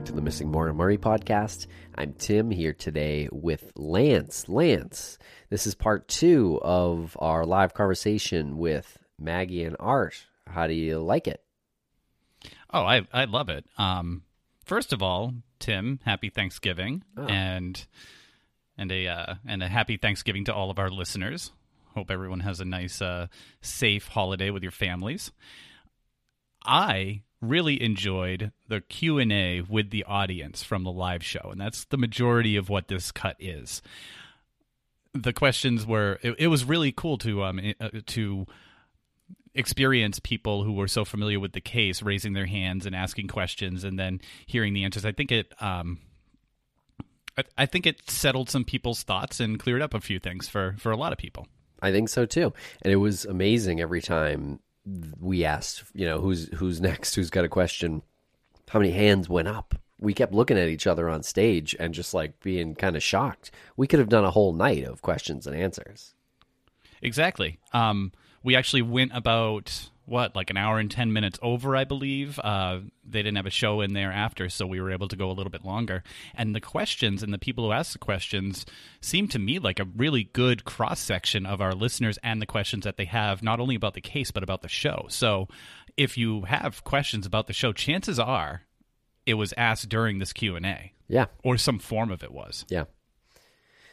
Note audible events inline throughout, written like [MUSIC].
Back to the Missing Maura Murray podcast. I'm Tim here today with Lance. Lance, this is part two of our live conversation with Maggie and Art. How do you like it? Oh, I I love it. Um, first of all, Tim, happy Thanksgiving, and and a uh, and a happy Thanksgiving to all of our listeners. Hope everyone has a nice, uh, safe holiday with your families. I really enjoyed the q&a with the audience from the live show and that's the majority of what this cut is. The questions were it, it was really cool to um uh, to experience people who were so familiar with the case raising their hands and asking questions and then hearing the answers. I think it um I, I think it settled some people's thoughts and cleared up a few things for for a lot of people. I think so too. And it was amazing every time we asked, you know, who's who's next, who's got a question, how many hands went up. We kept looking at each other on stage and just like being kind of shocked. We could have done a whole night of questions and answers. Exactly. Um, we actually went about what, like an hour and ten minutes over, I believe. Uh, they didn't have a show in there after, so we were able to go a little bit longer. And the questions and the people who asked the questions seemed to me like a really good cross section of our listeners and the questions that they have, not only about the case but about the show. So, if you have questions about the show, chances are it was asked during this Q and A, Yeah. or some form of it was. Yeah.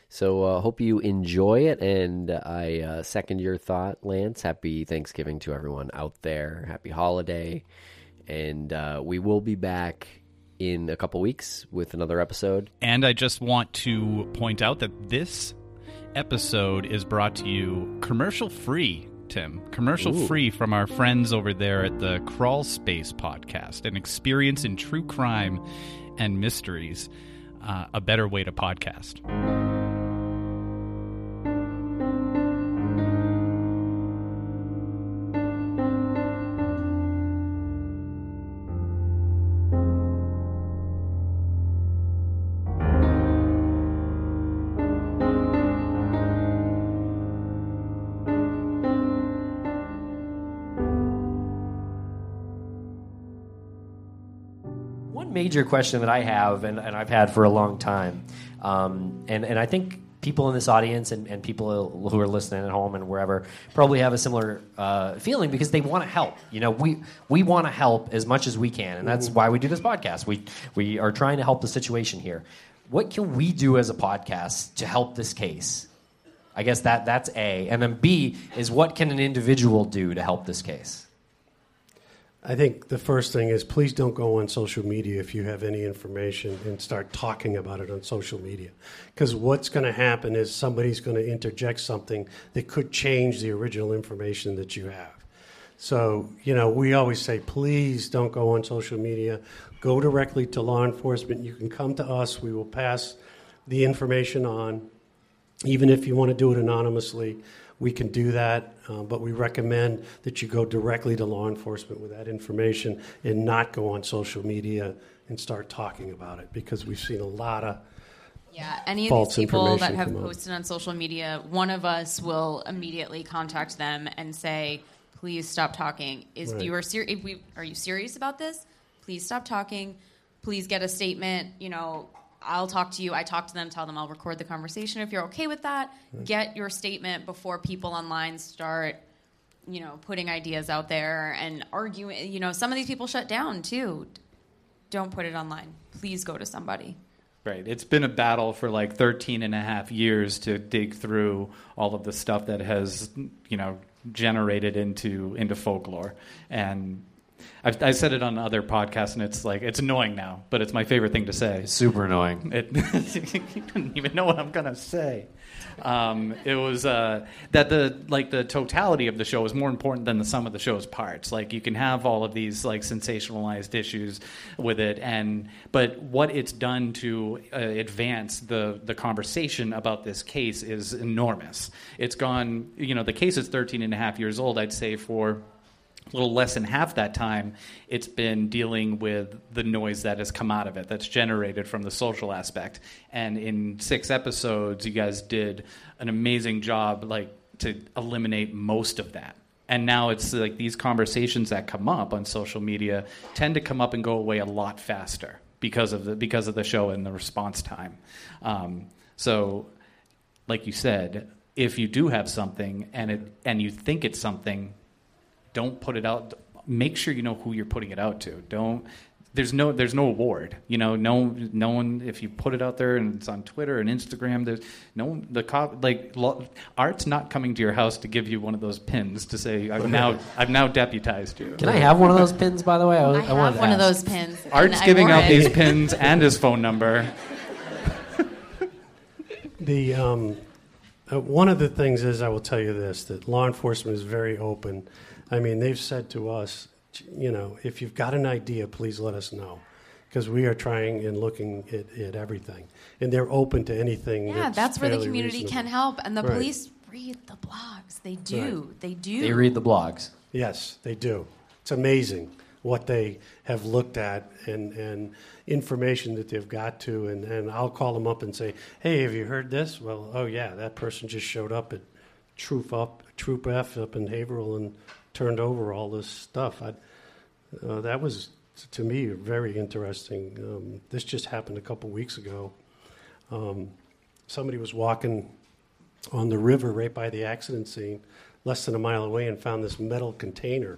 So uh, hope you enjoy it, and I uh, second your thought, Lance. Happy Thanksgiving to everyone out there. Happy holiday, and uh, we will be back in a couple weeks with another episode. And I just want to point out that this episode is brought to you commercial free, Tim. Commercial free from our friends over there at the Crawl Space podcast, an experience in true crime and mysteries, uh, a better way to podcast. Major question that I have, and, and I've had for a long time, um, and, and I think people in this audience and, and people who are listening at home and wherever probably have a similar uh, feeling because they want to help. You know, we we want to help as much as we can, and that's why we do this podcast. We we are trying to help the situation here. What can we do as a podcast to help this case? I guess that that's A, and then B is what can an individual do to help this case? I think the first thing is please don't go on social media if you have any information and start talking about it on social media. Because what's going to happen is somebody's going to interject something that could change the original information that you have. So, you know, we always say, please don't go on social media. Go directly to law enforcement. You can come to us. We will pass the information on. Even if you want to do it anonymously, we can do that. Uh, but we recommend that you go directly to law enforcement with that information and not go on social media and start talking about it because we've seen a lot of Yeah, any of these people that have posted on social media, one of us will immediately contact them and say, "Please stop talking. Is Right. you are ser- we are you serious about this? Please stop talking. Please get a statement. You know, I'll talk to you. I talk to them, tell them I'll record the conversation if you're okay with that. Mm-hmm. Get your statement before people online start." You know, putting ideas out there and arguing. You know, some of these people shut down too. Don't put it online. Please go to somebody. Right. It's been a battle for like 13 and a half years to dig through all of the stuff that has, you know, generated into into folklore. And I've, I said it on other podcasts, and it's like it's annoying now, but it's my favorite thing to say. Super annoying. It, [LAUGHS] you don't even know what I'm gonna say. Um, it was uh, that the like the totality of the show is more important than the sum of the show's parts. Like you can have all of these like sensationalized issues with it, and but what it's done to uh, advance the the conversation about this case is enormous. It's gone. You know, the case is 13 and a half years old. I'd say for little less than half that time, it's been dealing with the noise that has come out of it, that's generated from the social aspect. And in six episodes, you guys did an amazing job, like to eliminate most of that. And now it's like these conversations that come up on social media tend to come up and go away a lot faster because of the because of the show and the response time. Um, so like you said, if you do have something and it and you think it's something, don't put it out. Make sure you know who you're putting it out to. Don't. There's no. There's no award. You know. No. No one. If you put it out there and it's on Twitter and Instagram, there's no one. The cop. Like lo, art's not coming to your house to give you one of those pins to say I've [LAUGHS] now. I've now deputized you. Can I have one of those pins, by the way? I, I, I have wanted to one of those pins. Art's giving out it. these [LAUGHS] pins and his phone number. [LAUGHS] The um, uh, one of the things is I will tell you this that law enforcement is very open. I mean, they've said to us, you know, if you've got an idea, please let us know, because we are trying and looking at, at everything, and they're open to anything. Yeah, that's where the community reasonable. can help, and the Right. police read the blogs. They do. They do. They read the blogs. Yes, they do. It's amazing what they have looked at and, and information that they've got to. And, and I'll call them up and say, hey, have you heard this? Well, oh, yeah, that person just showed up at Troop, up, Troop F up in Haverhill and turned over all this stuff. I, uh, that was, to me, very interesting. Um, this just happened a couple weeks ago. Um, somebody was walking on the river right by the accident scene, less than a mile away, and found this metal container.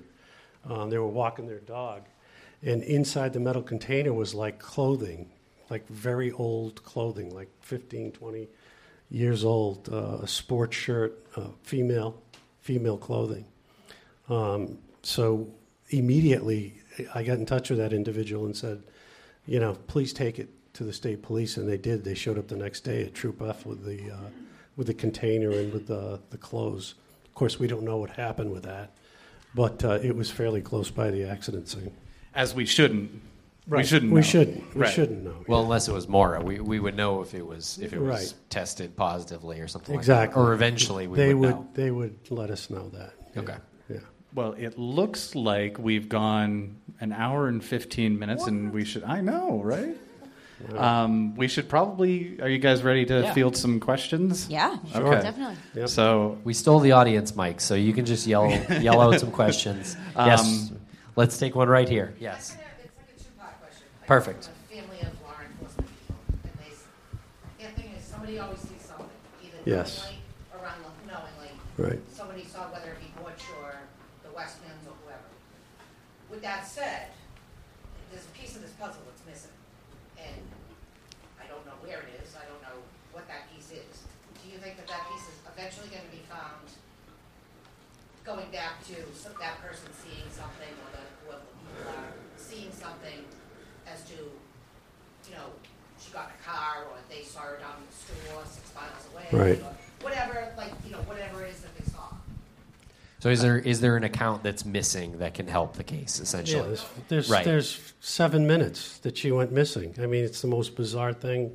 Um, they were walking their dog, and inside the metal container was like clothing, like very old clothing, like 15, 20 years old, uh, a sports shirt, uh, female, female clothing. Um, so immediately, I got in touch with that individual and said, you know, please take it to the state police, and they did. They showed up the next day at Troop F with the uh, with the container and with the the clothes. Of course, we don't know what happened with that, but uh, it was fairly close by the accident scene. As we shouldn't. We shouldn't. We know. shouldn't. We Right. shouldn't know. Well, unless it was Maura, we, we would know if it was if it was Right. tested positively or something exactly. like that. Or eventually we they would, would know. they would let us know that. Yeah. Okay. Yeah. Well, it looks like we've gone an hour and 15 minutes, and we should. I know, right? Um, we should probably. Are you guys ready to Yeah. field some questions? Yeah, Okay. definitely. Yep. So, We stole the audience mic, so you can just yell yell out some questions. [LAUGHS] yes. Um, Let's take one right here. Yes. It's like a two-part question. Like, Perfect. A family of law enforcement people, and they, s- the thing is, somebody always sees something, either Yes. knowingly or unknowingly. Right. Somebody saw whether it be Butch or the Westmans or whoever. With that said, there's a piece of this puzzle that's missing, and I don't know where it is, I don't know what that piece is. Do you think that that piece is eventually gonna be found, going back to some- that person seeing something, or the, whoever the people are, seeing something as to, you know, she got in a car, or they saw her down in the store six miles away, Right. or whatever, like, you know, whatever it is that they saw. So is there is there an account that's missing that can help the case Yeah, essentially? there's there's, Right. there's seven minutes that she went missing. I mean, it's the most bizarre thing.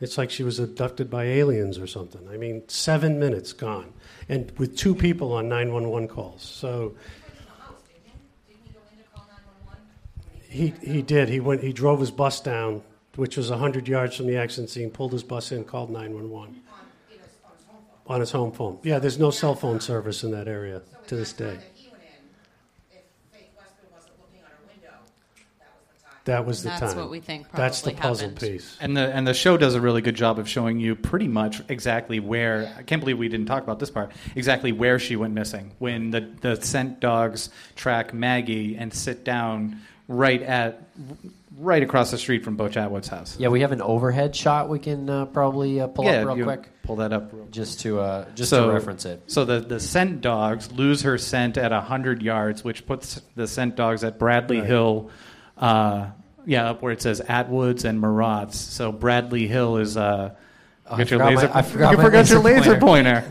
It's like she was abducted by aliens or something. I mean, seven minutes gone, and with two people on nine one one calls. So He went in the house, didn't he? Didn't he go in to call nine-one-one? He he did. He went. He drove his bus down, which was hundred yards from the accident scene. Pulled his bus in, called nine one one on his home phone. Yeah, there's no cell phone service in that area to this day. That was the That's time. what we think That's the probably puzzle happened. piece. And the and the show does a really good job of showing you pretty much exactly where. I can't believe we didn't talk about this part. Exactly where she went missing when the the scent dogs track Maggie and sit down right at right across the street from Butch Atwood's house. Yeah, we have an overhead shot we can uh, probably uh, pull Yeah, up real quick. Pull that up real just to uh, just so, to reference it. So the, the scent dogs lose her scent at 100 yards, which puts the scent dogs at Bradley Right. Hill. Uh, yeah, up where it says Atwoods and Marotte's. So Bradley Hill is. Oh, you I your forgot my- laser, I forgot you my forgot your laser laser pointer.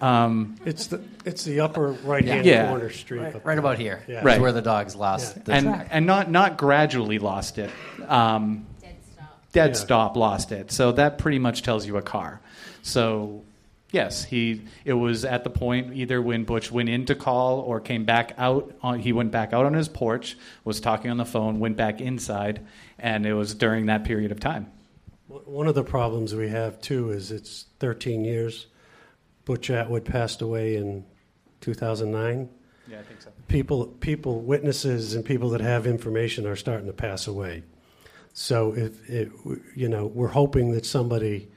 um, It's the it's the upper right hand Yeah. corner street. Right, right about here. Yeah. Right. Where the dogs lost the and track. and not not gradually lost it. Um, Dead stop. dead Yeah. stop lost it. So that pretty much tells you a car. So yes, he it was at the point either when Butch went in to call or came back out. On, he went back out on his porch, was talking on the phone, went back inside, and it was during that period of time. One of the problems we have too is it's 13 years. Butch Atwood passed away in 2009. Yeah, I think so. People, people, witnesses, and people that have information are starting to pass away. So if it, you know, we're hoping that somebody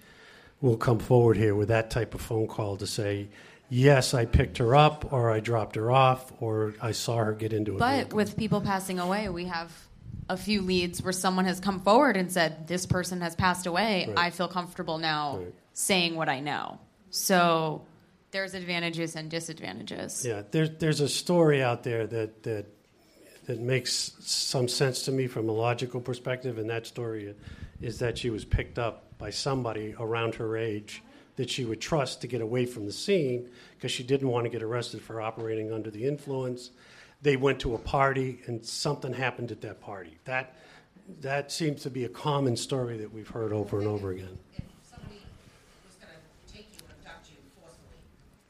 will come forward here with that type of phone call to say, yes, I picked her up, or I dropped her off, or I saw her get into a But vehicle. with people passing away, we have a few leads where someone has come forward and said, This person has passed away. Right. I feel comfortable now Right. saying what I know. So there's advantages and disadvantages. Yeah, there's there's a story out there that that that makes some sense to me from a logical perspective, and that story is that she was picked up by somebody around her age that she would trust to get away from the scene because she didn't want to get arrested for operating under the influence. They went to a party and something happened at that party. That that seems to be a common story that we've heard over and over again. If somebody was gonna take you and abduct you forcefully,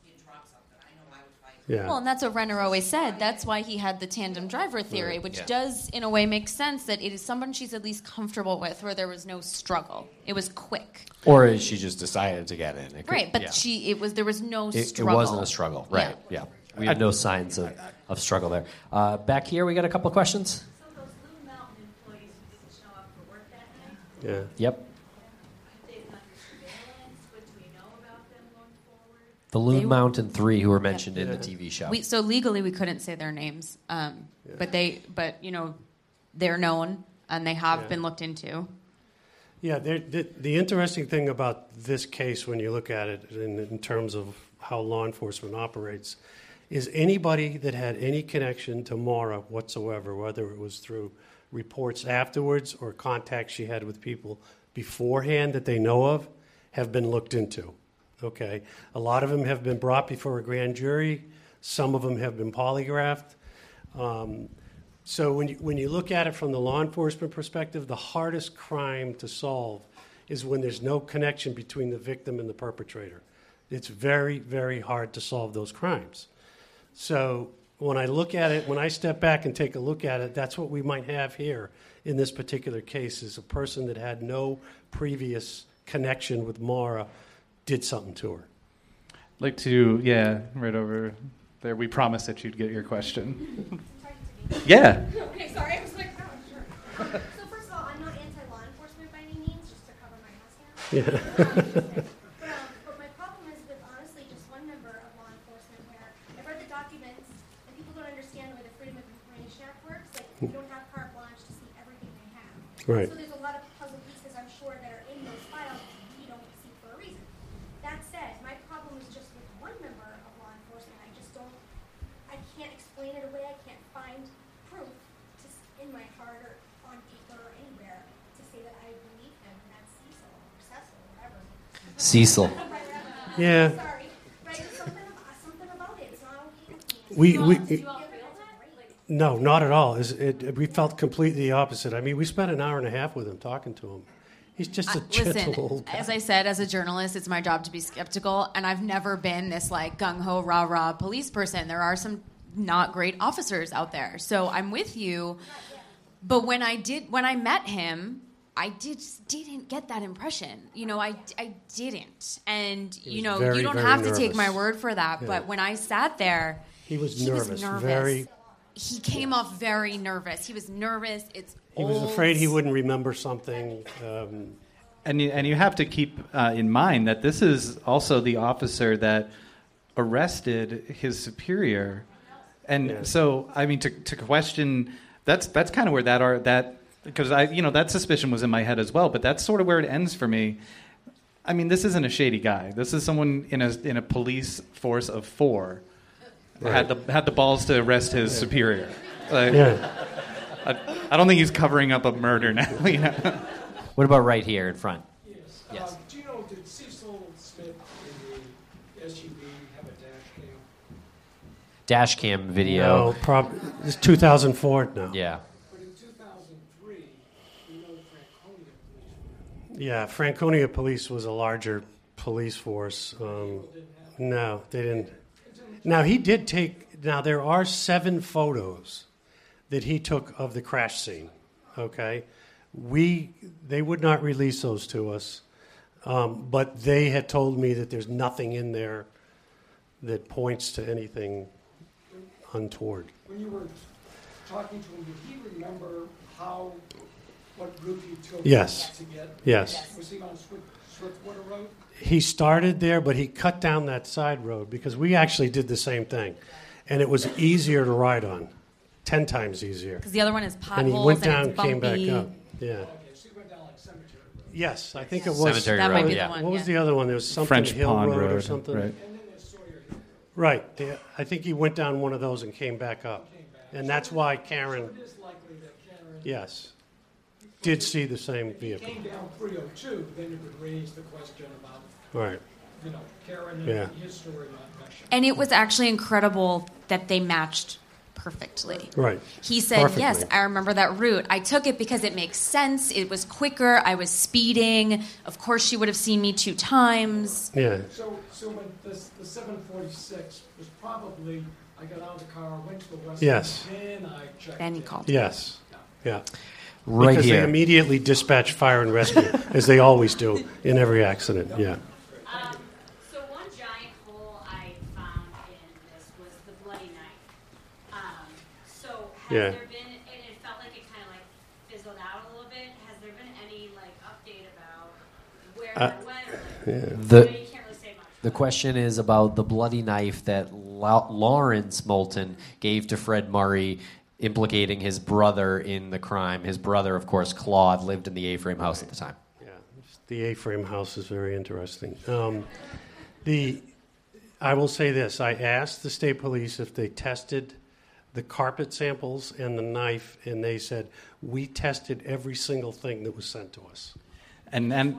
you'd drop something. I know I would fight. Yeah. Well, and that's what Renner always said. That's why he had the tandem driver theory, which Yeah. does, in a way, make sense that it is someone she's at least comfortable with, where there was no struggle. It was quick, Or she just decided to get in. It could- right? But yeah. she, it was there was no It, it wasn't a struggle, Yeah. right? Yeah, we have no signs of, of struggle there. Uh, back here, we got a couple of questions. So those Loon Mountain employees who didn't show up for work that night, Yeah. Yep, they under surveillance. What do we know about them going forward? the Loon They- Mountain Three, who were mentioned in the TV show. We, so legally, we couldn't say their names, um, but they, but you know, they're known and they have Yeah. been looked into. Yeah, there- the, the interesting thing about this case, when you look at it in, in terms of how law enforcement operates, is anybody that had any connection to Maura whatsoever, whether it was through reports afterwards or contacts she had with people beforehand that they know of, have been looked into. Okay, a lot of them have been brought before a grand jury. Some of them have been polygraphed. Um, so when you, when you look at it from the law enforcement perspective, the hardest crime to solve is when there's no connection between the victim and the perpetrator. It's very, very hard to solve those crimes. So when I look at it, when I step back and take a look at it, that's what we might have here in this particular case is a person that had no previous connection with Maura did something to her. Like to yeah, right over there. We promised that you'd get your question. [LAUGHS] yeah. Okay, sorry. I was like, oh, sure. so first of all, I'm not anti-law enforcement by any means, just to cover my ass here. Yeah. [LAUGHS] Um, but, um, but my problem is with honestly just one member of law enforcement where I've read the documents and people don't understand the way the Freedom of Information Act works. Like you don't have carte blanche to see everything they have. Right. So there's a lot of puzzle pieces I'm sure that are in those files that you don't see for a reason. That said, my problem is just with one member of law enforcement. I just don't. I can't explain it away. I can't find proof to, s- in my heart or on paper or anywhere to say that I believe him, and that's Cecil or Cecil or whatever. Cecil. [LAUGHS] Yeah. Sorry, but something something about it. It's not okay. We, we, Do you all feel that? Like, No, not at all. Is it, we felt completely the opposite. I mean, we spent an hour and a half with him talking to him. He's just a I- gentle listen, old guy. as I said, as a journalist, it's my job to be skeptical, and I've never been this like gung ho rah rah police person. There are some not great officers out there, so I'm with you. But when I did, when I met him, I did didn't get that impression. You know, I, I didn't. And you know, very, you don't have to take my word for that. Yeah. But when I sat there, He was he nervous, was nervous. very. He came off very nervous. He was nervous. It's He was afraid he wouldn't remember something. Um, And you, and you have to keep uh, in mind that this is also the officer that arrested his superior, and so I mean to to question that's that's kind of where that are that because I you know that suspicion was in my head as well, but that's sort of where it ends for me. I mean, this isn't a shady guy. This is someone in a in a police force of four had the had the balls to arrest his superior. Like, Yeah. I, I don't think he's covering up a murder now. [LAUGHS] You know? What about right here in front? Yes. Um, do you know, did Cecil Smith in the SUV have a dash cam? Dash cam video. No, prob- it's 2004 now. Yeah. But in 2003, Franconia Yeah, Franconia Police was a larger police force. Um, no, they didn't. Now he did take. Now there are seven photos that he took of the crash scene. Okay, we they would not release those to us, um, but they had told me that there's nothing in there that points to anything untoward. When you were talking to him, did he remember how, what group you took Yes. to get? Yes. Was he on Swiftwater Road? he started there, but he cut down that side road because we actually did the same thing, and it was easier to ride on, ten times easier. Because the other one is potholes And potholes he went and down, it's came back up. Yeah. Okay, so he went down like Cemetery Road. Yes, I think it was. Cemetery That might Road, be the yeah. What was yeah. the other one? There was something French Hill Pond Road, or something. right. And then there's Sawyer Hill. Right. the- I think he went down one of those and came back up, and that's why Karen, It is likely that Karen yes, did see the same vehicle. came vehicle. down 302, then you could raise the question about, Right. you know, Karen and Yeah. his story not meshing. And it was actually incredible that they matched perfectly. Right. He said, Yes, Perfectly. I remember that route. I took it because it makes sense. It was quicker. I was speeding. Of course, she would have seen me two times. Yeah. So, so when this, the 746 was probably, I got out of the car, went to the west. Yes. Then I checked. Then he in. called. Yes. Yeah. Right because here. they immediately dispatch fire and rescue, [LAUGHS] as they always do in every accident. Yeah. Um, so one giant hole I found in this was the bloody knife. Um, so has Yeah. there been, and it felt like it kind of like fizzled out a little bit. Has there been any like update about where Uh, that went? Like, The- you know, you can't really say much. The question is about the bloody knife that Lau- Lawrence Moulton gave to Fred Murray, implicating his brother in the crime. His brother, of course, Claude, lived in the A-frame house at the time. Yeah, the A-frame house is very interesting. Um, the, I will say this: I asked the state police if they tested the carpet samples and the knife, and they said we tested every single thing that was sent to us. And and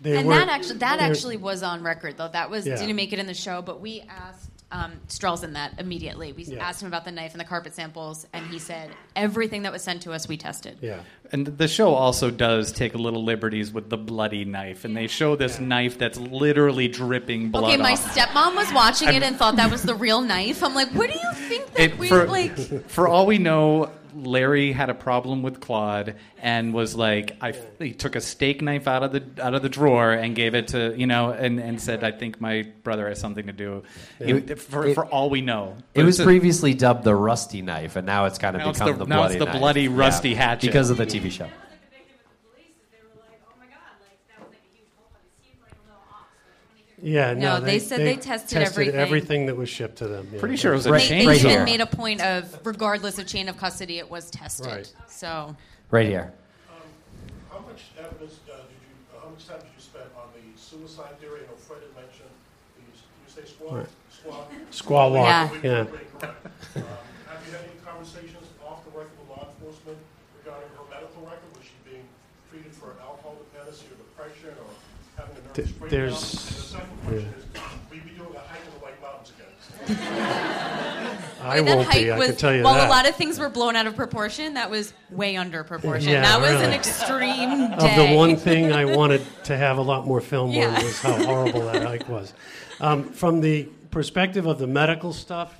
They and were- that actually that actually was on record though. That was Yeah. didn't make it in the show, but we asked um, Strelzin that immediately. We Yeah. asked him about the knife and the carpet samples, and he said everything that was sent to us we tested. Yeah. And the show also does take a little liberties with the bloody knife, and they show this knife that's literally dripping blood. Okay, my off. stepmom was watching it and thought that was the real knife. I'm like, what do you think that It- we for, like? [LAUGHS] for all we know, Larry had a problem with Claude and was like, I, he took a steak knife out of the out of the drawer and gave it to you know, and, and said, I think my brother has something to do. Yeah. It- for, It- for all we know, It was a- previously dubbed the Rusty Knife, and now it's kind of become the- the, now bloody it's the knife. bloody rusty Yeah, hatchet. because of the TV show. Yeah, no, No, they said they tested everything. everything that was shipped to them. yeah. Pretty sure it was a They, chain they store. even made a point of, regardless of chain of custody, it was tested. Right. So Right here. How much evidence uh, did you, uh, how much time did you spend on the suicide theory? I know Fred had mentioned, the, you say squaw? Right. Squaw? Squaw walk, Yeah. yeah. Correct. Um, Have you had any conversations off the record with law enforcement regarding her medical record? Was she being treated for alcohol dependency or depression or having a nervous Th- breakdown? there's- And the second question is, will you be doing a hike in the White Mountains again? I that won't hike be. I was, can tell you while that. a lot of things were blown out of proportion, that was way under proportion. Yeah, that was an really. extreme of the one thing I wanted to have a lot more film Yeah. on was how horrible that [LAUGHS] hike was. Um, from the perspective of the medical stuff,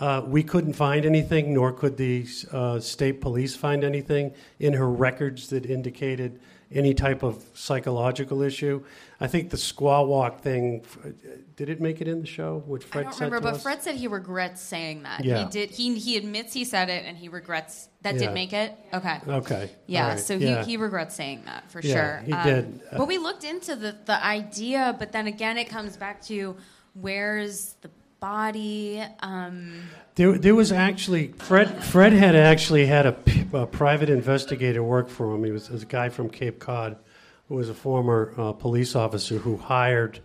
Uh, we couldn't find anything, nor could the uh, state police find anything in her records that indicated any type of psychological issue. I think the squaw walk thing did it make it in the show? What I don't remember, but us? Fred said he regrets saying that. Yeah. He did. He he admits he said it, and he regrets that Yeah. did make it. Okay. Okay. Yeah. Right. So Yeah. he he regrets saying that for Yeah, sure. he Um, did. Uh, but we looked into the the idea, but then again, it comes back to where's the body. Um, There, there was actually Fred. Fred had actually had a private investigator work for him. He was, was a guy from Cape Cod, who was a former uh, police officer who hired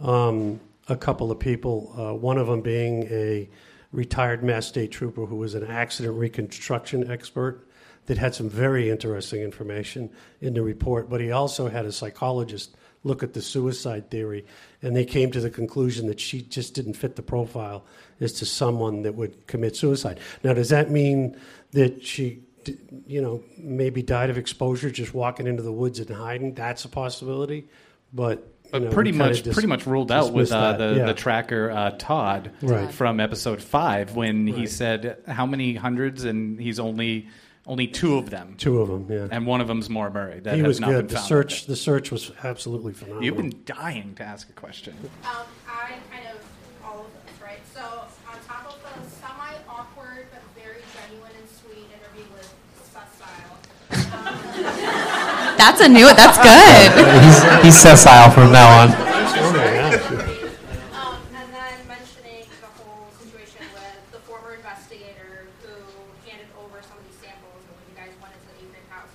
um, a couple of people. Uh, one of them being a retired Mass State Trooper who was an accident reconstruction expert that had some very interesting information in the report. But he also had a psychologist look at the suicide theory, and they came to the conclusion that she just didn't fit the profile as to someone that would commit suicide. Now, does that mean that she, you know, maybe died of exposure just walking into the woods and hiding? That's a possibility, but. you But know, pretty much, dis- pretty much ruled out with uh, the Yeah. the tracker uh, Todd Right. from episode five when he said how many hundreds and he's only only two of them. Two of them, yeah. And one of them's Maura Murray. That he has was not good. been The found. search, the search was absolutely phenomenal. You've been dying to ask a question. Um, I kind of all of this, right? So on top of the semi-awkward but very genuine and sweet interview with Sessile, um, that's a new. That's good. [LAUGHS] he's, he's sessile from now on. um, and then mentioning the whole situation with the former investigator who handed over some of these samples and when you guys went into the Avery house.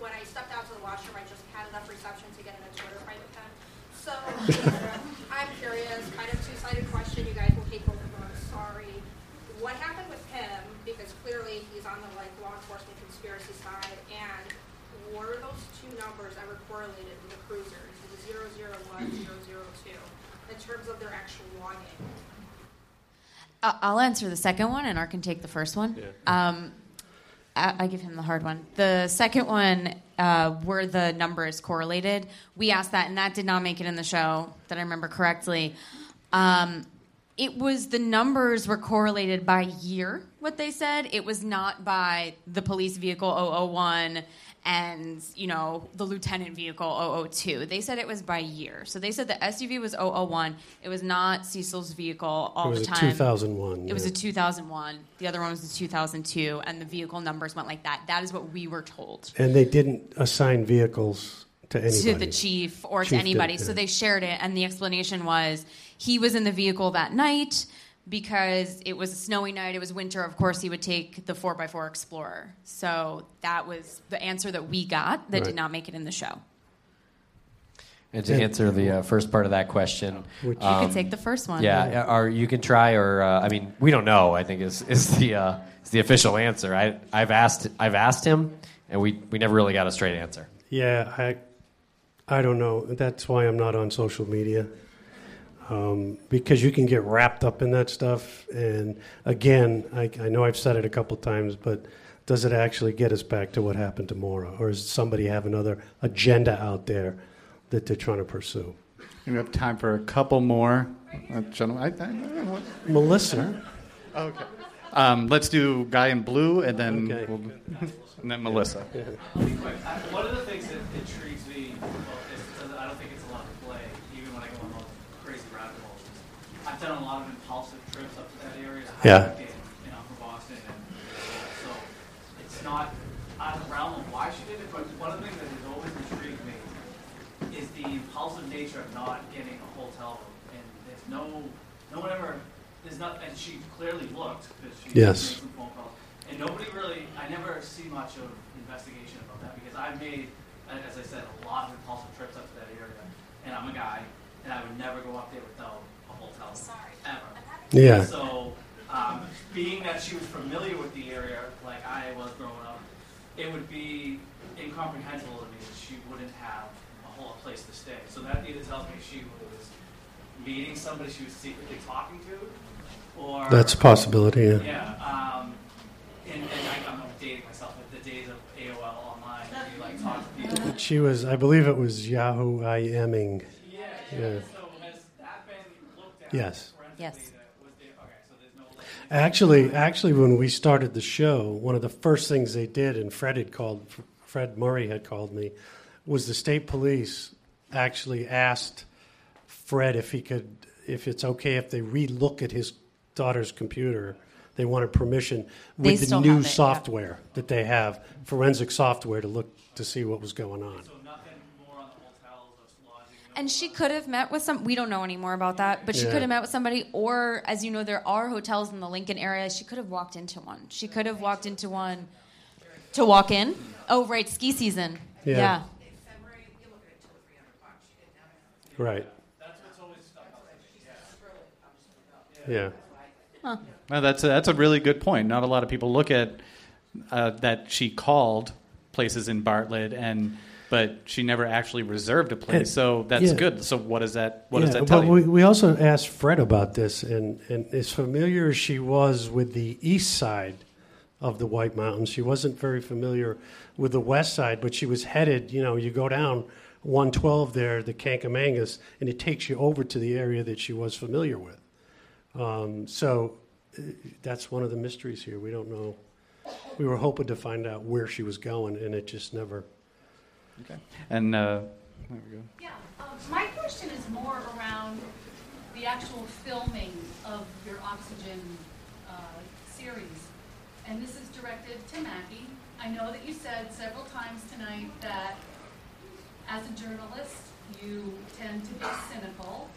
When I stepped out to the washroom, I just had enough reception to get in a Twitter fight with him. So I'm curious, kind of two-sided question. You guys will take both of them. I'm sorry. What happened with him? Because clearly he's on the like law enforcement conspiracy side. And were those two numbers ever correlated with the cruisers, the 001, 002, in terms of their actual logging? I- I'll answer the second one, and Art can take the first one. Um, I, give him the hard one. The second one, uh, were the numbers correlated? We asked that, and that did not make it in the show, that I remember correctly. Um, it was the numbers were correlated by year, what they said. It was not by the police vehicle 001 and, you know, the lieutenant vehicle 002. They said it was by year. So they said the SUV was 001. It was not Cecil's vehicle all the time. It was the a 2001, It was a 2001. The other one was a 2002, and the vehicle numbers went like that. That is what we were told And they didn't assign vehicles to anybody. to the chief or Chief to did, anybody. yeah. So they shared it, and the explanation was he was in the vehicle that night because it was a snowy night. It was winter. Of course, he would take the 4x4 Explorer. So that was the answer that we got that Right. did not make it in the show. And to answer the uh, first part of that question, You could take the first one. Yeah, or you can try, or uh, I mean, we don't know. I think is is the uh, is the official answer. I I've asked I've asked him, and we we never really got a straight answer. Yeah, I, I don't know. That's why I'm not on social media. Um, because you can get wrapped up in that stuff. And again, I, I know I've said it a couple times, but does it actually get us back to what happened to Maura? Or does somebody have another agenda out there that they're trying to pursue? We have time for a couple more. Uh, gentlemen, I, I, I, what? Melissa. Okay. Um, let's do guy in blue, and then we'll, [LAUGHS] and then Melissa. One of the things that intrigues me about this is that I don't think it's a lot of play, even when I go on those crazy rabbit holes. is I've done a lot of impulsive trips up to that area. to Yeah. and, you know, from Boston, and so it's not out of the realm of why she did it. But one of the things that has always intrigued me is the impulsive nature of not getting a hotel room, and there's no, no one ever. There's not, and she clearly looked because she Yes. made some phone calls. And nobody really, I never see much of investigation about that because I've made, as I said, a lot of impulsive trips up to that area. And I'm a guy, and I would never go up there without Yeah. So, um, being that she was familiar with the area like I was growing up, it would be incomprehensible to me that she wouldn't have a whole place to stay. So that either tells me she was meeting somebody she was secretly talking to, or That's a possibility, yeah. Yeah, um, and, and I, I'm dating myself. with the days of AOL online, you like talk to people. She was, I believe it was Yahoo IMing. Yeah. So has that been looked at? Yes. Yes. Actually, actually, when we started the show, one of the first things they did, and Fred had called, Fred Murray had called me, was the state police actually asked Fred if he could, if it's okay if they relook at his daughter's computer. They wanted permission They with the still new have it, yeah. software that they have, forensic software to look to see what was going on. And she could have met with some. We don't know any more about that, but she Yeah. could have met with somebody. Or, as you know, there are hotels in the Lincoln area. She could have walked into one. She could have walked into one to walk in. Oh, right, ski season. Yeah. yeah. Right. Yeah. Huh. No, that's a, that's a really good point. Not a lot of people look at uh, that she called places in Bartlett, and but she never actually reserved a place. So that's yeah. good. So what does that what yeah, does that tell but you? we, we also asked Fred about this, and, and as familiar as she was with the east side of the White Mountains, she wasn't very familiar with the west side, but she was headed, you know, you go down 112 there, the Kancamagus, and it takes you over to the area that she was familiar with. Um, so uh, that's one of the mysteries here. We don't know. We were hoping to find out where she was going, and it just never. Okay. And uh, there we go. Yeah, um, my question is more around the actual filming of your Oxygen uh, series. And this is directed to Maggie. I know that you said several times tonight that as a journalist, you tend to be cynical,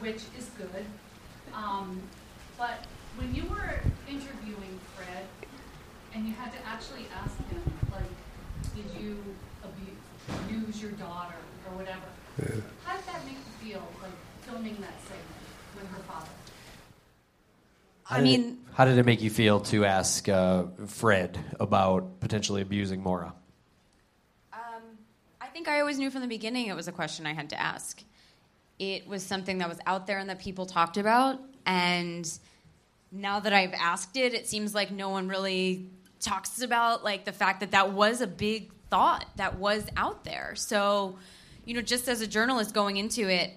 which is good. Um, but when you were interviewing Fred, and you had to actually ask him, like, did you abuse your daughter or whatever? How did that make you feel, like filming that segment with her father? I mean, How did it make you feel to ask uh, Fred about potentially abusing Maura? Um, I think I always knew from the beginning it was a question I had to ask. It was something that was out there and that people talked about. And now that I've asked it, it seems like no one really talks about like the fact that that was a big thought that was out there. So, you know, just as a journalist going into it,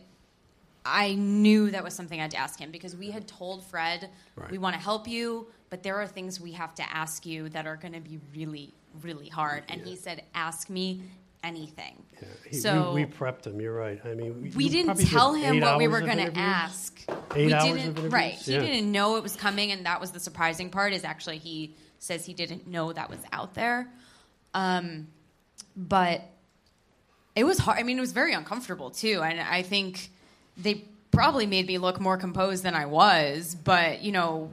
I knew that was something I had to ask him because we had told Fred, Right. we want to help you, but there are things we have to ask you that are going to be really, really hard. And he said, ask me anything. He- so we, we prepped him. You're right. I mean, we you didn't tell him what we were going to ask. Eight we hours didn't, of right? He Yeah. didn't know it was coming, and that was the surprising part. Is actually he says he didn't know that was out there, um, but it was hard. I mean, it was very uncomfortable too, and I think they probably made me look more composed than I was. But you know,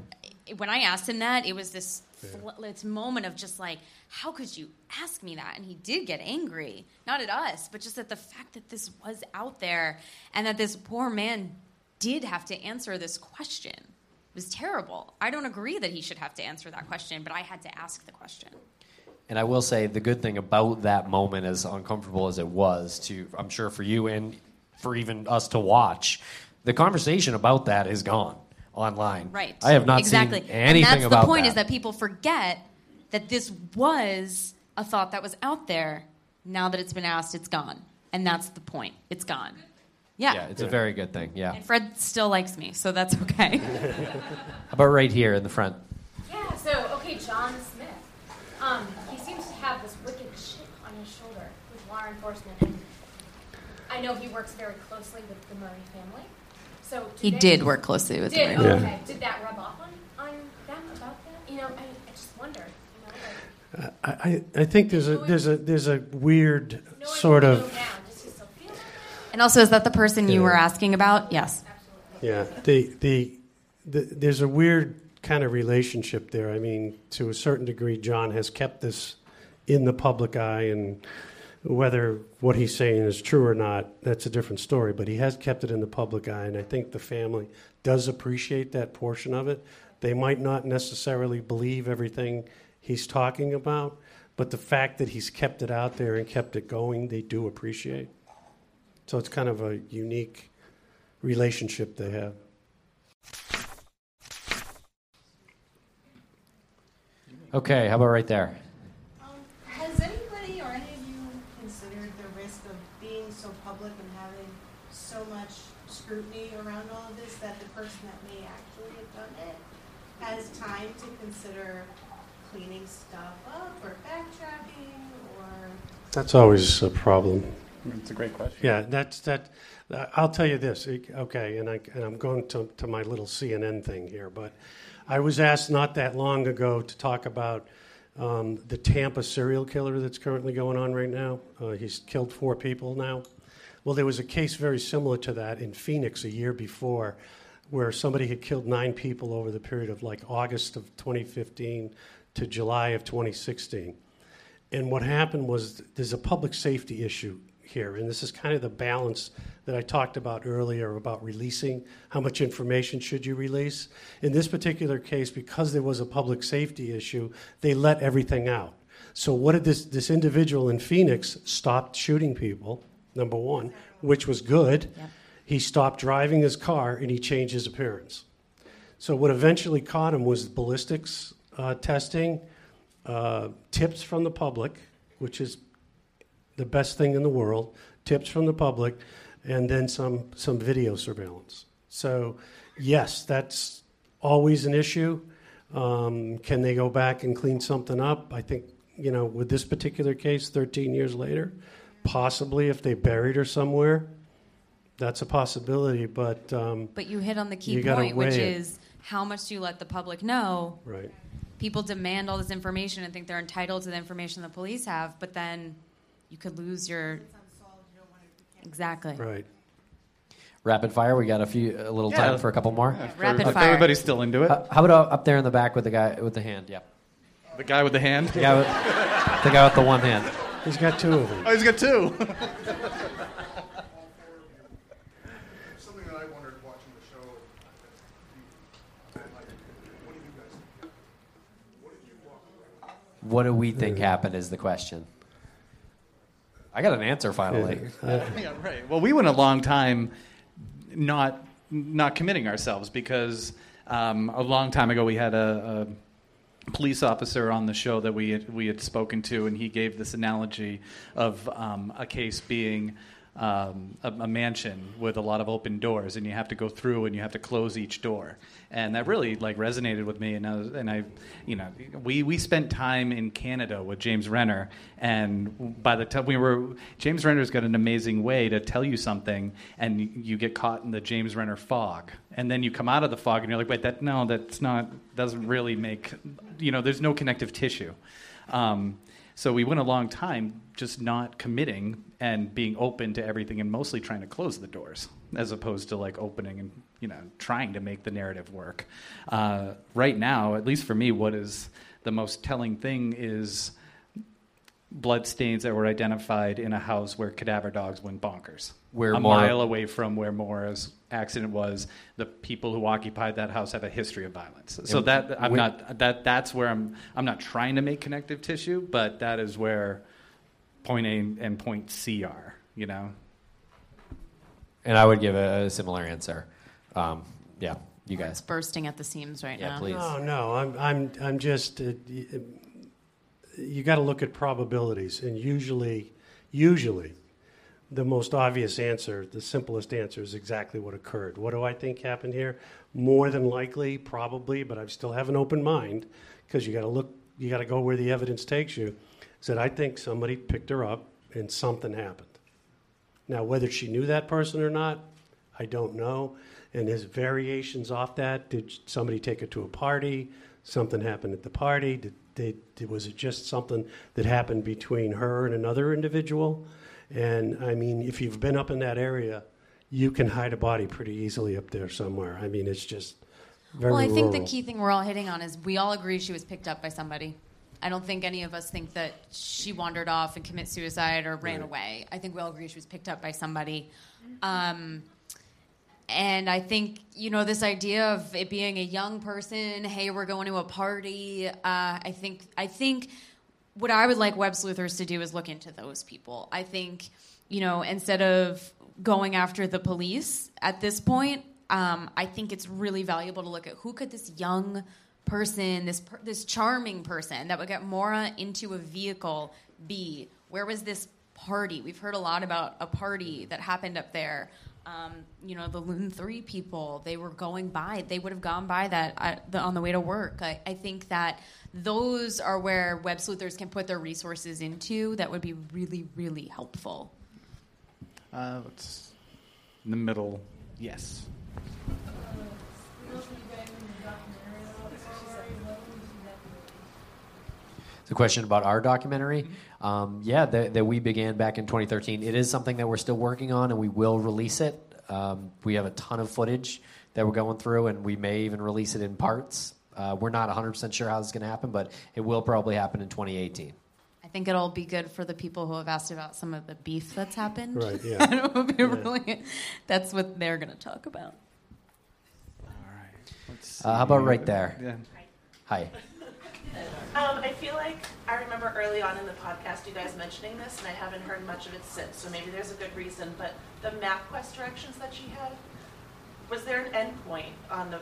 when I asked him that, it was this fl- this moment of just like, how could you ask me that? And he did get angry, not at us, but just at the fact that this was out there and that this poor man did have to answer this question. It was terrible. I don't agree that he should have to answer that question, but I had to ask the question. And I will say the good thing about that moment, as uncomfortable as it was, to I'm sure for you and for even us to watch, the conversation about that is gone online. Right. I have not exactly. seen anything and that's about the point that. is that people forget that this was a thought that was out there. Now that it's been asked, it's gone. And that's the point. It's gone. Yeah. yeah, it's a very good thing. Yeah. And Fred still likes me, so that's okay. [LAUGHS] How about right here in the front? Yeah, so, okay, John Smith. Um, he seems to have this wicked chip on his shoulder with law enforcement. And I know he works very closely with the Murray family. So He they- did work closely with the did, Murray oh, okay. family. Did that rub off on, on them about that? You know, I, I just wonder. You know, like, I, I I think there's a there's a there's a weird sort of And also, is that the person you Yeah. were asking about? Yes. yeah the, the the there's a weird kind of relationship there. I mean, to a certain degree, John has kept this in the public eye, and whether what he's saying is true or not, that's a different story. But he has kept it in the public eye, and I think the family does appreciate that portion of it. They might not necessarily believe everything he's talking about, but the fact that he's kept it out there and kept it going, they do appreciate. So it's kind of a unique relationship they have. Okay, how about right there? Has anybody or any of you considered the risk of being so public and having so much scrutiny around all of this that the person that may actually have done it has time to consider cleaning stuff up or backtracking or? That's always a problem. It's a great question. Yeah, that's that. uh, I'll tell you this. Okay, and, I, and I'm going to, to my little CNN thing here, but I was asked not that long ago to talk about um, the Tampa serial killer that's currently going on right now. Uh, he's killed four people now. Well, there was a case very similar to that in Phoenix a year before, where somebody had killed nine people over the period of like August of 2015 to July of 2016. And what happened was there's a public safety issue here, and this is kind of the balance that I talked about earlier about releasing. How much information should you release? In this particular case, because there was a public safety issue, they let everything out. So what did this this individual in Phoenix stopped shooting people? Number one, which was good. He stopped driving his car and he changed his appearance. So what eventually caught him was ballistics uh, testing, uh, tips from the public, which is the best thing in the world, tips from the public, and then some some video surveillance. So yes, that's always an issue. Um, can they go back and clean something up? I think you know with this particular case, 13 years later, possibly if they buried her somewhere, that's a possibility. But um, But you hit on the key point, which weigh it. is how much do you let the public know? right. People demand all this information and think they're entitled to the information the police have, but then you could lose your. Exactly. Right. Rapid fire. We got a few, a little Yeah. time for a couple more. Yeah, Rapid if fire. everybody's still into it. How, how about up there in the back with the guy with the hand? Yeah. The guy with the hand? The guy with, the guy with the one hand. He's got two of them. Oh, he's got two. [LAUGHS] Something that I wondered watching the show, what do you guys think? What did you walk away? What do we think happened? Is the question. I got an answer finally. yeah, [LAUGHS] right. Well, we went a long time not not committing ourselves because um, a long time ago we had a, a police officer on the show that we had, we had spoken to, and he gave this analogy of um, a case being. Um, a, a mansion with a lot of open doors, and you have to go through and you have to close each door, and that really like resonated with me. And I was, and I, you know, we we spent time in Canada with James Renner, and by the time we were, James Renner's got an amazing way to tell you something, and you, get caught in the James Renner fog, and then you come out of the fog, and you're like, wait, that no, that's not doesn't really make, you know, there's no connective tissue. Um, so we went a long time just not committing and being open to everything and mostly trying to close the doors as opposed to like opening and you know trying to make the narrative work. Uh, right now, at least for me, what is the most telling thing is blood stains that were identified in a house where cadaver dogs went bonkers. Where a Maura- mile away from where Maura's accident was, the people who occupied that house have a history of violence. So And that I'm we- not that that's where I'm I'm not trying to make connective tissue, but that is where point A and point C are. You know. And I would give a, a similar answer. Um, yeah, you guys. It's Bursting at the seams right Yeah, now. please. No, no, I'm, I'm, I'm just. Uh, y- you got to look at probabilities, and usually, usually, the most obvious answer, the simplest answer, is exactly what occurred. What do I think happened here? More than likely, probably, but I still have an open mind because you got to look. You got to go where the evidence takes you. That I think somebody picked her up and something happened. Now, whether she knew that person or not, I don't know. And there's variations off that. Did somebody take her to a party? Something happened at the party? Did they, was it just something that happened between her and another individual? And I mean, if you've been up in that area, you can hide a body pretty easily up there somewhere. I mean, it's just very well, I think the key thing we're all hitting on is we all agree she was picked up by somebody. I don't think any of us think that she wandered off and committed suicide or ran Right. away. I think we all agree she was picked up by somebody. Um, and I think, you know, this idea of it being a young person, hey, we're going to a party, uh, I think, I think what I would like web sleuthers to do is look into those people. I think, you know, instead of going after the police at this point, um, I think it's really valuable to look at who could this young person, this per- this charming person that would get Maura into a vehicle be? Where was this party. We've heard a lot about a party that happened up there. Um, you know, the Loon Three people. They were going by. They would have gone by that at the, on the way to work. I, I think that those are where web sleuthers can put their resources into. That would be really, really helpful. Uh, in the middle. Yes. The question about our documentary, um, yeah, that, that we began back in 2013. It is something that we're still working on, and we will release it. Um, we have a ton of footage that we're going through, and we may even release it in parts. Uh, we're not 100% sure how this is going to happen, but it will probably happen in 2018. I think it'll be good for the people who have asked about some of the beef that's happened. Right, [LAUGHS] yeah. And it will be Yeah. really, that's what they're going to talk about. Uh, how about right there? Yeah. Hi. Um, I feel like I remember early on in the podcast you guys mentioning this, and I haven't heard much of it since. So maybe there's a good reason. But the MapQuest directions that she had, was there an end point on the,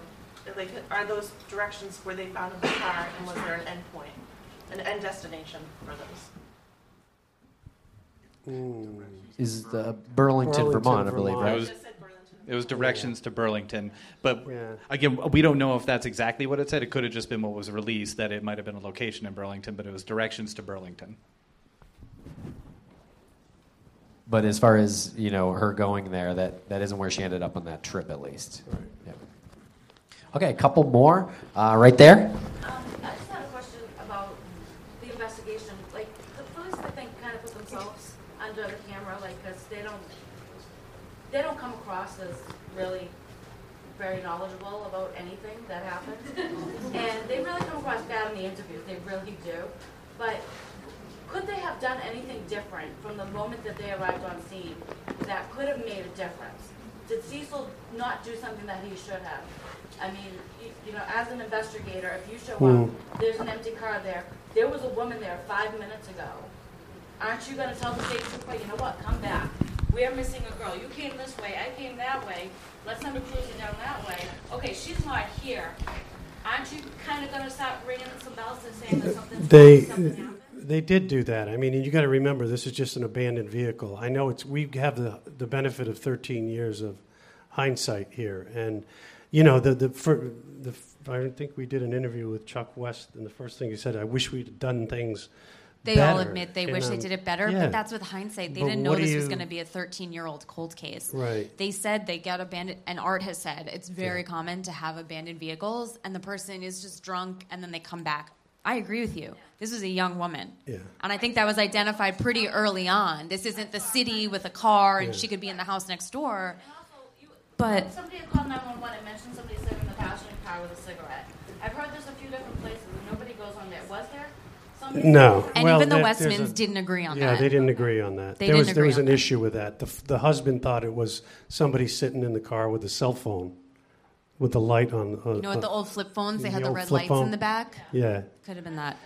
like, are those directions where they found in the car, and was there an end point, an end destination for those? Is the Burlington, Vermont, I believe, It right? was, it was directions to Burlington. But again, we don't know if that's exactly what it said. It could have just been what was released, that it might have been a location in Burlington, but it was directions to Burlington. But as far as you know, her going there, that, that isn't where she ended up on that trip, at least. Yep. Okay, a couple more. Uh, right there. Um, I just had a question about the investigation. Like, the police, I think, kind of put themselves under the camera, like, because they don't, they don't come across as really very knowledgeable about anything that happens. [LAUGHS] and they really come across bad in the interviews, they really do. But could they have done anything different from the moment that they arrived on scene that could have made a difference? Did Cecil not do something that he should have? I mean, you, you know, as an investigator, if you show Hmm. up, there's an empty car there, there was a woman there five minutes ago. Aren't you gonna tell the state trooper, you know what, come back? We're missing a girl. You came this way, I came that way. Let's send a cruiser down that way. Okay, she's not here. Aren't you kind of gonna start ringing some bells and saying that something's They something happened? they did do that. I mean, you got to remember this is just an abandoned vehicle. I know it's we have the the benefit of 13 years of hindsight here, and you know the the, fir- the I think we did an interview with Chuck West, and the first thing he said, "I wish we'd done things." They all admit they And, wish they did it better, yeah. but that's with hindsight. They But didn't know what do this was going to be a 13 year old cold case. Right. They said they got abandoned, and Art has said it's very common to have abandoned vehicles, and the person is just drunk, and then they come back. I agree with you. This was a young woman. Yeah. And I think that was identified pretty early on. This isn't the city with a car, and Yeah. she could be in the house next door. But Somebody had called 911 and mentioned somebody sitting in the passenger car with a cigarette. I've heard there's a few different places and nobody goes on there. Was there? No, And well, even the Westmans a- didn't agree on yeah, that. Yeah, they didn't agree on that. They there was there was an issue with that. The the husband thought it was somebody sitting in the car with a cell phone, with the light on. Uh, You know, with the uh, old flip phones, they had the red lights phone. in the back. Yeah. Could have been that.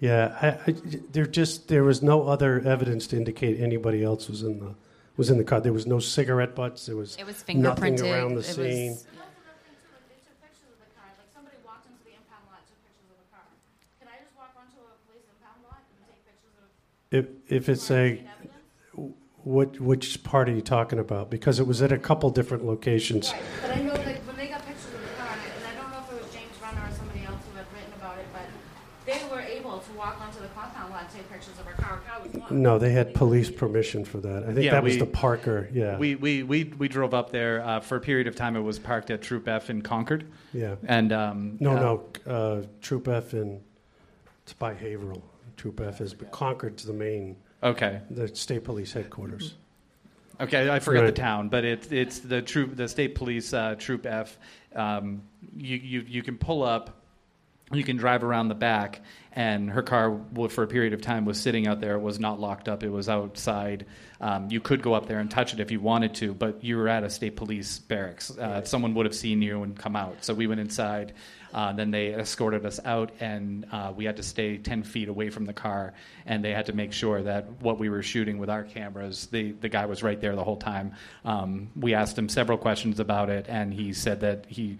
Yeah, I, I, there just there was no other evidence to indicate anybody else was in the was in the car. There was no cigarette butts. There was It was nothing around the It scene. Somebody walked into the impound lot, took pictures of a car. Can I just walk onto a police impound lot and take pictures of? If if it's a what which part are you talking about? Because it was at a couple different locations. But I know like when they got pictures of the car, and I- don't know if it was James Renner or somebody else who had written about it, but they were able to walk onto the compound lot and take pictures of her car. Her car was locked. No, they had police permission for that. I think Yeah, that was we- the Parker. Yeah. We, we, we, we drove up there uh, for a period of time. It was parked at Troop F in Concord. Yeah. And um, no, uh, no, uh, Troop F in it's by Haverhill. Troop F is but Concord's the main. Okay. The state police headquarters. Okay, I forgot Right. the town, but it's it's the troop, the state police uh, troop F. Um, you, you you can pull up, you can drive around the back, and her car for a period of time was sitting out there. It was not locked up. It was outside. Um, you could go up there and touch it if you wanted to, but you were at a state police barracks. Uh, someone would have seen you and come out. So we went inside. Uh, then they escorted us out, and uh, we had to stay 10 feet away from the car. And they had to make sure that what we were shooting with our cameras, the, the guy was right there the whole time. Um, we asked him several questions about it, and he said that he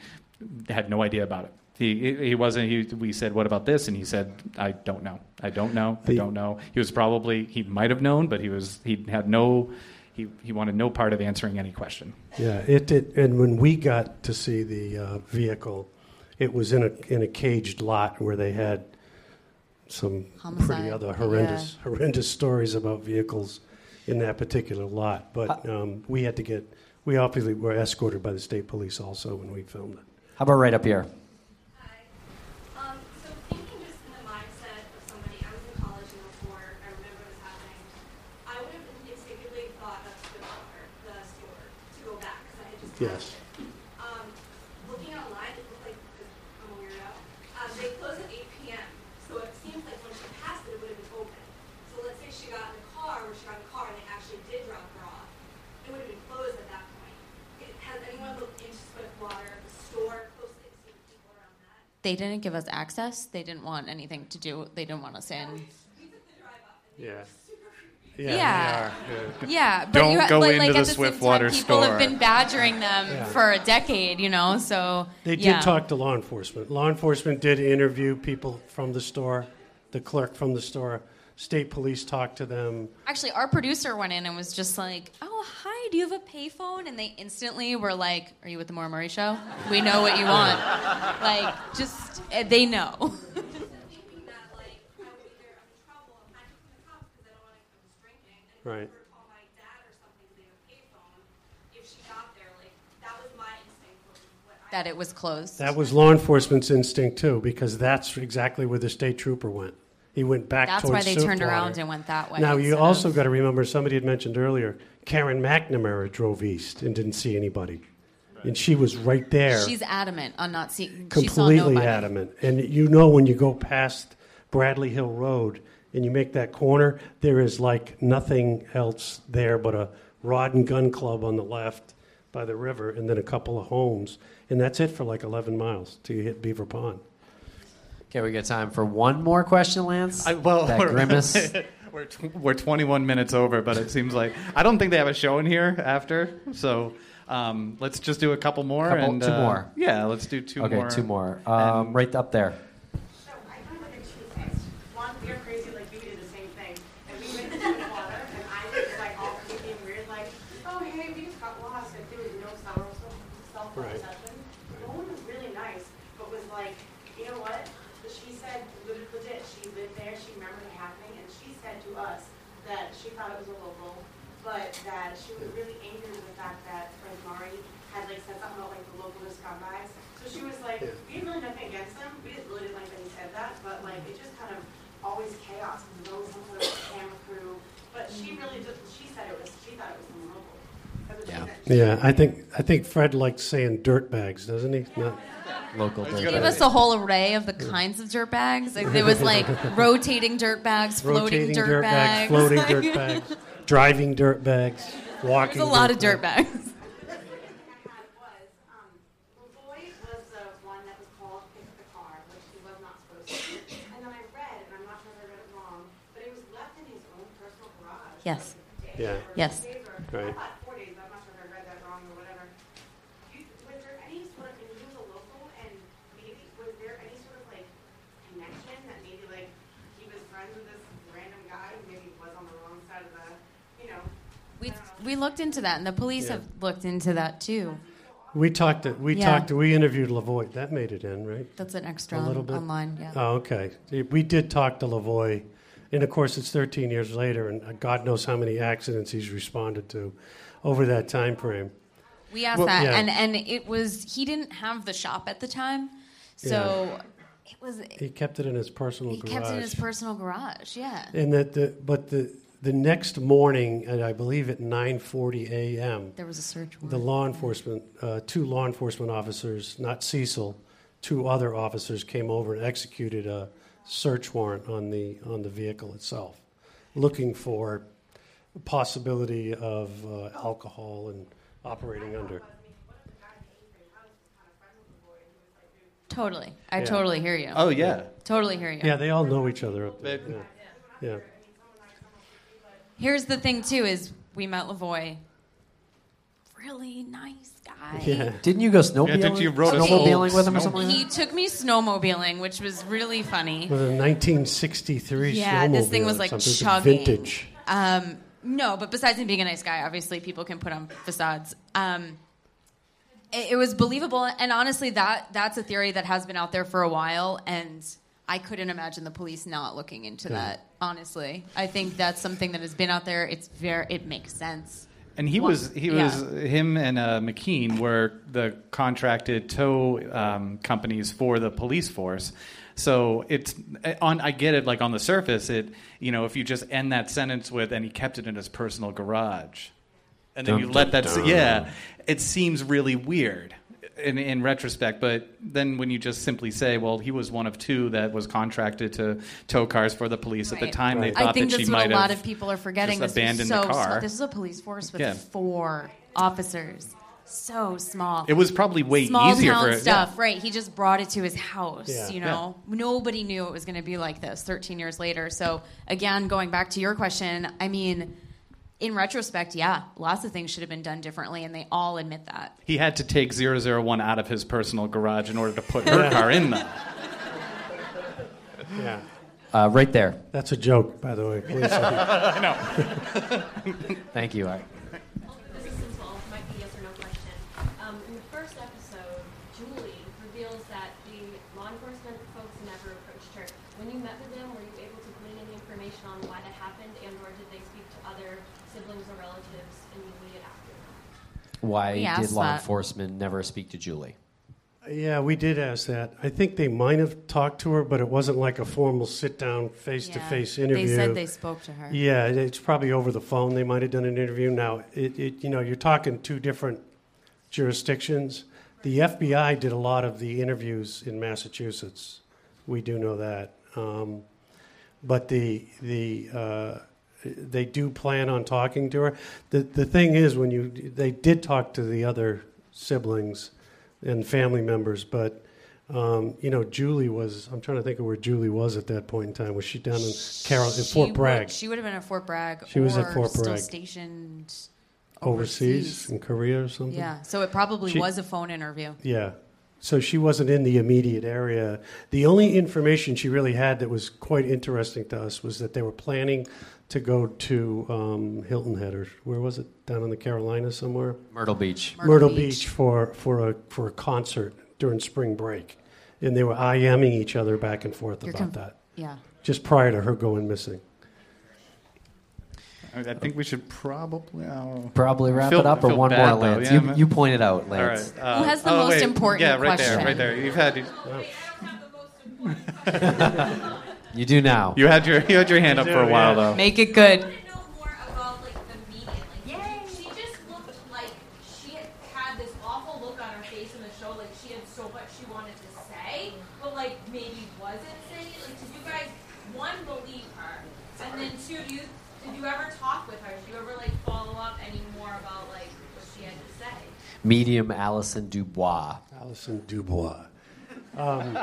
had no idea about it. He he wasn't. He, we said, "What about this?" And he said, "I don't know. I don't know. I don't know." He was probably he might have known, but he was he had no. He, he wanted no part of answering any question. Yeah, it did. And when we got to see the uh, vehicle, it was in a in a caged lot where they had some pretty other horrendous horrendous stories about vehicles in that particular lot. But um, we had to get we obviously were escorted by the state police also when we filmed it. How about right up here? Um, so thinking just in the mindset of somebody, I was in college in '04. I remember this happening. I would have instinctively thought of Stillwater, the store, to go back because I had just Yes. Um, looking online, it looked like 'cause I'm a weirdo. Um, they close at 8 p.m. So it seems like when she passed it, it would have been open. So let's say she got in the car, or she got in the car, and they actually did drop her off. It would have been closed at that point. It, has anyone looked into Swiftwater, the store, closely to see the people around that? They didn't give us access. They didn't want anything to do. They didn't want us in. Yeah. Yeah. Yeah. Yeah, but Don't you ha- go like, into like the at the Swiftwater same time, people store. have been badgering them Yeah. for a decade, you know. So They did yeah. talk to law enforcement. Law enforcement did interview people from the store, the clerk from the store. State police talked to them. Actually, our producer went in and was just like, "Oh, hi, do you have a payphone?" And they instantly were like, "Are you with the Maura Murray show? We know what you [LAUGHS] want." like, just uh, they know. [LAUGHS] Right. that it was closed. That was law enforcement's instinct too, because that's exactly where the state trooper went. He went back. That's why they turned Swiftwater. around and went that way Now you also of- got to remember somebody had mentioned earlier. Karen McNamara drove east and didn't see anybody, and she was right there. She's adamant on not seeing. completely adamant. And you know when you go past Bradley Hill Road and you make that corner, there is like nothing else there but a rod and gun club on the left by the river, and then a couple of homes, and that's it for like 11 miles till you hit Beaver Pond. Okay, we got time for one more question, Lance. I, well, that we're, grimace. [LAUGHS] we're, tw- we're 21 minutes over, but it seems like I don't think they have a show in here after. So um, let's just do a couple more. Couple- and, two uh, more. Yeah, let's do two okay, more. two more. Um, right up there. One, we are crazy like you did the same thing. And we went to the water, and I was like all creepy and weird, like, oh hey, we just got lost. Like there was no cell cell phone Right. reception. The woman was really nice, but was like, you know what? But She said, legit, legit, she lived there, she remembered it happening, and she said to us that she thought it was a local, but that she was really angry with the fact that Frank Murray had like said something about like the local scumbags. So she was like, Yeah. we had really nothing against them. We just really didn't like that he said that, but like it just kind of always chaos. There's always some sort of camera crew. But she really just she said it was she thought it was the local. Yeah, I think I think Fred likes saying dirt bags, doesn't he? Not local They gave us a whole array of the kinds of dirt bags. Like, there was like [LAUGHS] rotating dirt bags, floating rotating dirt, bags, floating dirt [LAUGHS] bags, driving dirt bags, walking. There's a lot of dirt dirt bags. Of the, you know? We we looked into that, and the police Yeah. have looked into that too. We talked. To, we Yeah. talked. To, we interviewed Lavoie. That made it in, right? That's an extra A little bit online, yeah. Oh, okay. We did talk to Lavoie, and of course, it's 13 years later, and God knows how many accidents he's responded to over that time frame. We asked Well, that, yeah. and and it was he didn't have the shop at the time, so it was He kept it in his personal he garage. kept it in his personal garage. Yeah. And that the but the the next morning, and I believe at 9:40 a.m. There was a search warrant. The law enforcement, uh, two law enforcement officers, not Cecil, two other officers came over and executed a search warrant on the on the vehicle itself, looking for possibility of uh, alcohol and operating under. Totally, I Yeah. totally hear you. Oh, yeah. totally hear you. Yeah, they all know each other up there. Yeah. yeah. Here's the thing too: is we met Lavoie really nice guy. Yeah. [LAUGHS] Didn't you go snowmobiling? Yeah, didn't you rode a snowmobiling snow- with him or something? like He took me snowmobiling, which was really funny. With a 1963 Yeah, this thing snowmobile was or like something. It's chugging. Vintage. Um, no, but besides him being a nice guy, obviously people can put on facades. Um, it, it was believable, and honestly, that that's a theory that has been out there for a while, and I couldn't imagine the police not looking into Yeah. that. Honestly, I think that's something that has been out there. It's very, it makes sense. And he Well, was he yeah. was him and uh, McKean were the contracted tow um, companies for the police force. So it's on. I get it. Like on the surface, it you know if you just end that sentence with and he kept it in his personal garage, and then Dun, you dun, let that s- dun. yeah, it seems really weird in in retrospect. But then when you just simply say, well, he was one of two that was contracted to tow cars for the police at the Right. time, they I thought think that that's she what might a lot have of people are forgetting. just This was abandoned so the car. small. This is a police force with Yeah. four officers. So small. It was probably way Small easier town for yeah. stuff, right? He just brought it to his house. Yeah. You know, nobody knew it was going to be like this. Thirteen years later. So again, going back to your question, I mean, in retrospect, yeah, lots of things should have been done differently, and they all admit that. He had to take 001 out of his personal garage in order to put her car in them. [LAUGHS] Yeah. Uh, right there. That's a joke, by the way. Please. [LAUGHS] I know. Thank you, Art. This is simple, might be yes or no question. Um, in the first episode, Julie reveals that the law enforcement folks never approached her. When you met with them, were you able to glean any information on why that happened, and or did they speak to other siblings or relatives immediate after that? Why We did law that. enforcement never speak to Julie? Yeah, we did ask that. I think they might have talked to her, but it wasn't like a formal sit down, face to face Yeah. interview. They said they spoke to her. Yeah, it's probably over the phone. They might have done an interview. Now, it, it you know, you're talking two different jurisdictions. The FBI did a lot of the interviews in Massachusetts. We do know that. Um, but the the uh, they do plan on talking to her. The the thing is, when you they did talk to the other siblings and family members, but um, you know, Julie was. I'm trying to think of where Julie was at that point in time. Was she down in Carroll, in Fort would- Bragg, she would have been at Fort Bragg. She was at or Fort Still Bragg. stationed overseas, in Korea or something? Yeah, so it probably She- was a phone interview. Yeah. So she wasn't in the immediate area. The only information she really had that was quite interesting to us was that they were planning to go to um, Hilton Head or where was it down in the Carolinas somewhere? Myrtle Beach. Myrtle, Myrtle Beach. Beach. for for a for a concert during spring break, and they were IMing each other back and forth You're about conf- that. yeah. Just prior to her going missing. I I think we should probably oh. Probably wrap Feel- it up or one more, though. Lance. Yeah, you, man. you pointed out, All Lance. right. uh, Who has the oh, most wait. important Yeah, right there, right there. You've had. [LAUGHS] [LAUGHS] [LAUGHS] You do now. You had your [LAUGHS] you had your hand up for a while though. Make it good. She just looked like she had had this awful look on her face in the show, like she had so much she wanted to say, but like maybe wasn't saying it. Like, did you guys one believe her, and then two, did you ever talk with her? Did you ever like follow up any more about like what she had to say? Medium Allison Dubois. Allison Dubois. Um,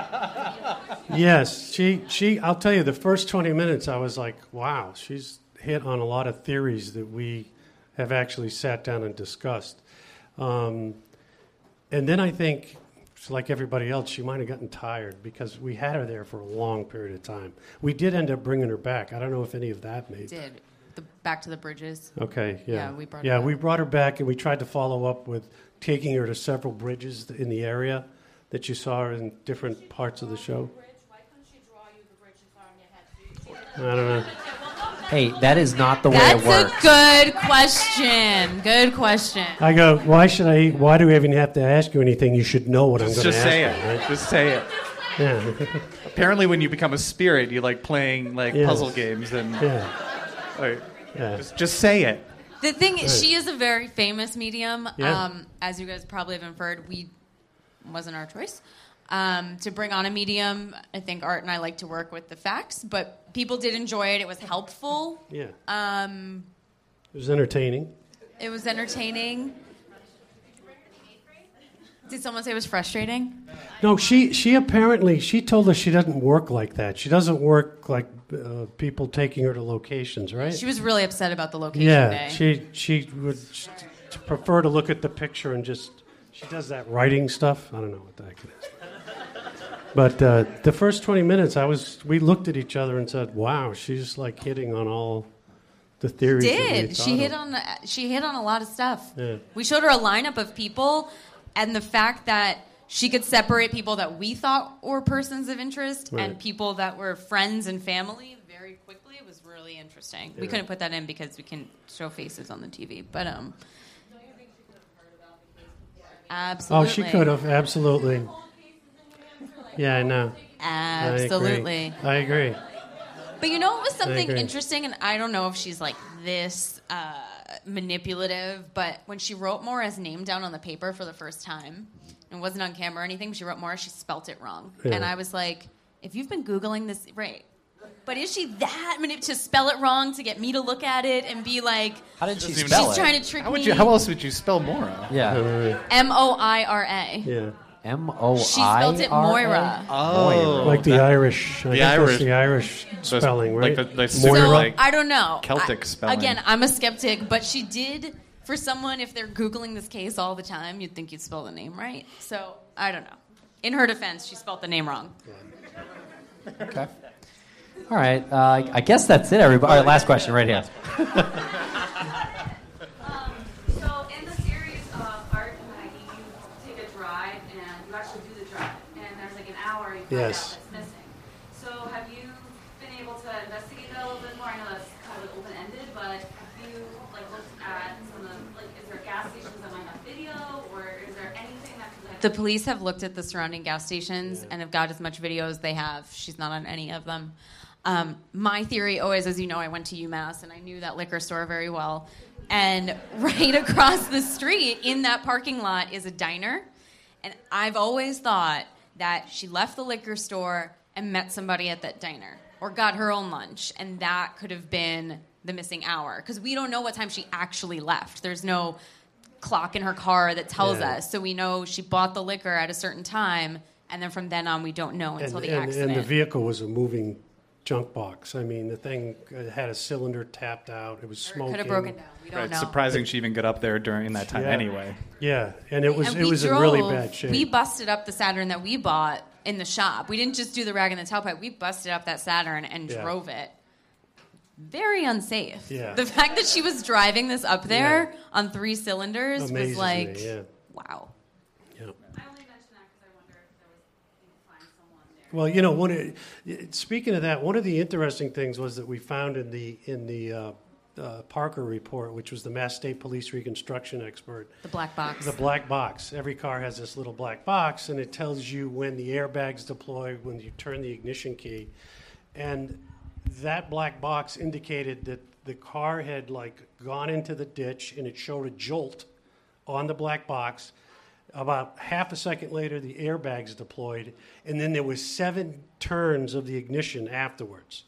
yes, she she. I'll tell you, the first twenty minutes, I was like, wow, she's hit on a lot of theories that we have actually sat down and discussed. Um, and then I think, like everybody else, she might have gotten tired because we had her there for a long period of time. We did end up bringing her back. I don't know if any of that made. Did the back to the bridges? Okay, yeah. Yeah, we brought her Yeah, back. we brought her back and we tried to follow up with taking her to several bridges in the area that you saw in different parts of the show. I don't know. Hey, that is not the way That's it works. a good question. Good question. I go, why should I? Why do we even have to ask you anything? You should know what Just, I'm going to just ask. say you, it. right? Just say it. Yeah. [LAUGHS] Apparently, when you become a spirit, you like playing like Yes. puzzle games and. Yeah. Like, Yeah. Just, just say it. The thing Right. is, she is a very famous medium. Yeah. Um, as you guys probably have inferred, we wasn't our choice um, to bring on a medium. I think Art and I like to work with the facts, but people did enjoy it. It was helpful. Yeah. Um, It was entertaining. it was entertaining. Did someone say it was frustrating? No, she she apparently she told us she doesn't work like that. She doesn't work like uh, people taking her to locations, right? She was really upset about the location yeah, day. she she would prefer to look at the picture and just. She does that writing stuff. I don't know what the heck it is. But uh, the first 20 minutes, I was. We looked at each other and said, "Wow, she's like hitting on all the theories." we Did she hit of." on she hit on a lot of stuff. Yeah. We showed her a lineup of people, and the fact that she could separate people that we thought were persons of interest and people that were friends and family very quickly was really interesting. We couldn't put that in because we can show faces on the TV, but um. Absolutely. Oh, she could have absolutely. Yeah, I know. I agree. Absolutely. I agree. But you know, it was something interesting, and I don't know if she's like this uh, manipulative, but when she wrote Maura's name down on the paper for the first time, and wasn't on camera or anything, she wrote Maura, she spelt it wrong. Yeah. And I was like, if you've been Googling this, right. But is she that manip- to spell it wrong to get me to look at it and be like, How did she she's spell it? trying to trick How would me? you? How else would you spell Maura? Yeah. [LAUGHS] M O I R A. Yeah. M O I. She spelled it Moira. Oh, like the that- Irish. I the think that's Irish, the Irish So it's spelling, right? Like the, the So like I don't know. Celtic I- spelling. Again, I'm a skeptic, but she did. For someone, if they're googling this case all the time, you'd think you'd spell the name right. So I don't know. In her defense, she spelled the name wrong. Okay. All right. Uh, I guess that's it, everybody. All right, last question right here. [LAUGHS] So in the series of Art and Maggie, you take a drive and you actually do the drive, and there's like an hour you find Yes. out that's missing. So have you been able to investigate that a little bit more? I know that's kind of open ended, but have you like looked at some of the like is there gas stations that might have video, or is there anything that could The police have looked at the surrounding gas stations and have got as much video as they have. She's not on any of them. Um, my theory always, as you know, I went to UMass and I knew that liquor store very well. And [LAUGHS] right across the street in that parking lot is a diner. And I've always thought that she left the liquor store and met somebody at that diner or got her own lunch. And that could have been the missing hour. Because we don't know what time she actually left. There's no clock in her car that tells Yeah. us. So we know she bought the liquor at a certain time. And then from then on, we don't know until and, the and, accident. and the vehicle was a moving junk box. I mean, the thing uh, had a cylinder tapped out. It was smoking. could have broken down. We don't Right, know. surprising she even got up there during that time Yeah. anyway. Yeah, and it was And it we was drove, in really bad shape. We busted up the Saturn that we bought in the shop. We didn't just do the rag and the tailpipe. We busted up that Saturn and Yeah. drove it. Very unsafe. Yeah. The [LAUGHS] fact that she was driving this up there on three cylinders Amazes was like, me, yeah. wow. Well, you know, one speaking of that, one of the interesting things was that we found in the in the uh, uh, Parker report, which was the Mass State Police reconstruction expert, The black box. the black box. Every car has this little black box, and it tells you when the airbags deploy, when you turn the ignition key, and that black box indicated that the car had like gone into the ditch, and it showed a jolt on the black box. About half a second later, the airbags deployed, and then there was seven turns of the ignition afterwards.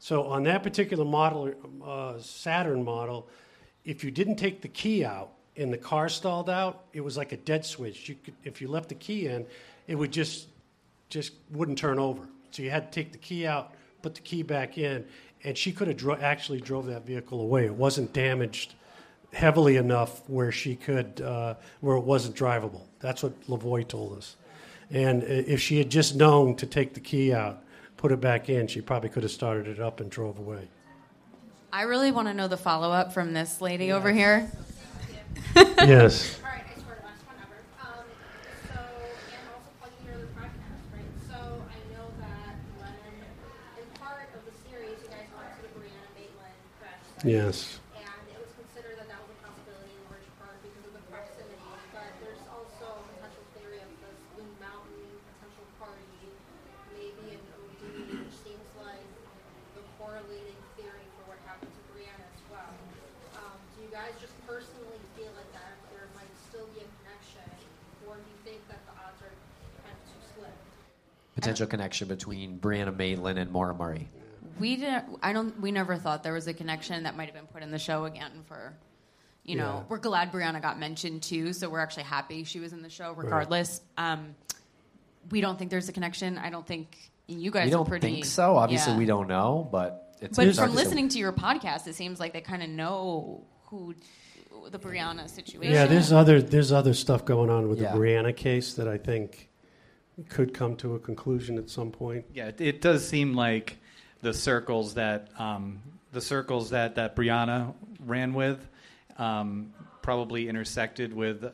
So on that particular model, uh, Saturn model, if you didn't take the key out and the car stalled out, it was like a dead switch. You could, if you left the key in, it would just just wouldn't turn over. So you had to take the key out, put the key back in, and she could have dro- actually drove that vehicle away. It wasn't damaged heavily enough where she could uh, where it wasn't drivable. That's what Lavoie told us. And if she had just known to take the key out, put it back in, she probably could have started it up and drove away. I really want to know the follow up from this lady over here. [LAUGHS] yes. All right, I swear to last one ever. Um, so, and also plugging your other podcast, right? So, I know that Lennon, in part of the series, you guys went to the Brianna Maitland crash site. Yes. And it was considered that that was a possibility in large part because of the proximity. But there's also a potential theory of this Loon Mountain potential party, maybe an OD, which seems like the correlating theory for what happened to Brianna as well. Um, do you guys just personally feel like that there might still be a connection, or do you think that the odds are kind of too slim? Potential connection between Brianna Maitland and Maura Murray. We didn't. I don't. We never thought there was a connection that might have been put in the show again. For, you know, Yeah. we're glad Brianna got mentioned too, so we're actually happy she was in the show, regardless. Um, we don't think there's a connection. I don't think you guys we don't are pretty. think so. Obviously, yeah. we don't know, but it's But from listening to your podcast, it seems like they kind of know who the Brianna situation. Yeah, there's other there's other stuff going on with Yeah. the Brianna case that I think could come to a conclusion at some point. Yeah, it, it does seem like the circles that um, the circles that that Brianna ran with um, probably intersected with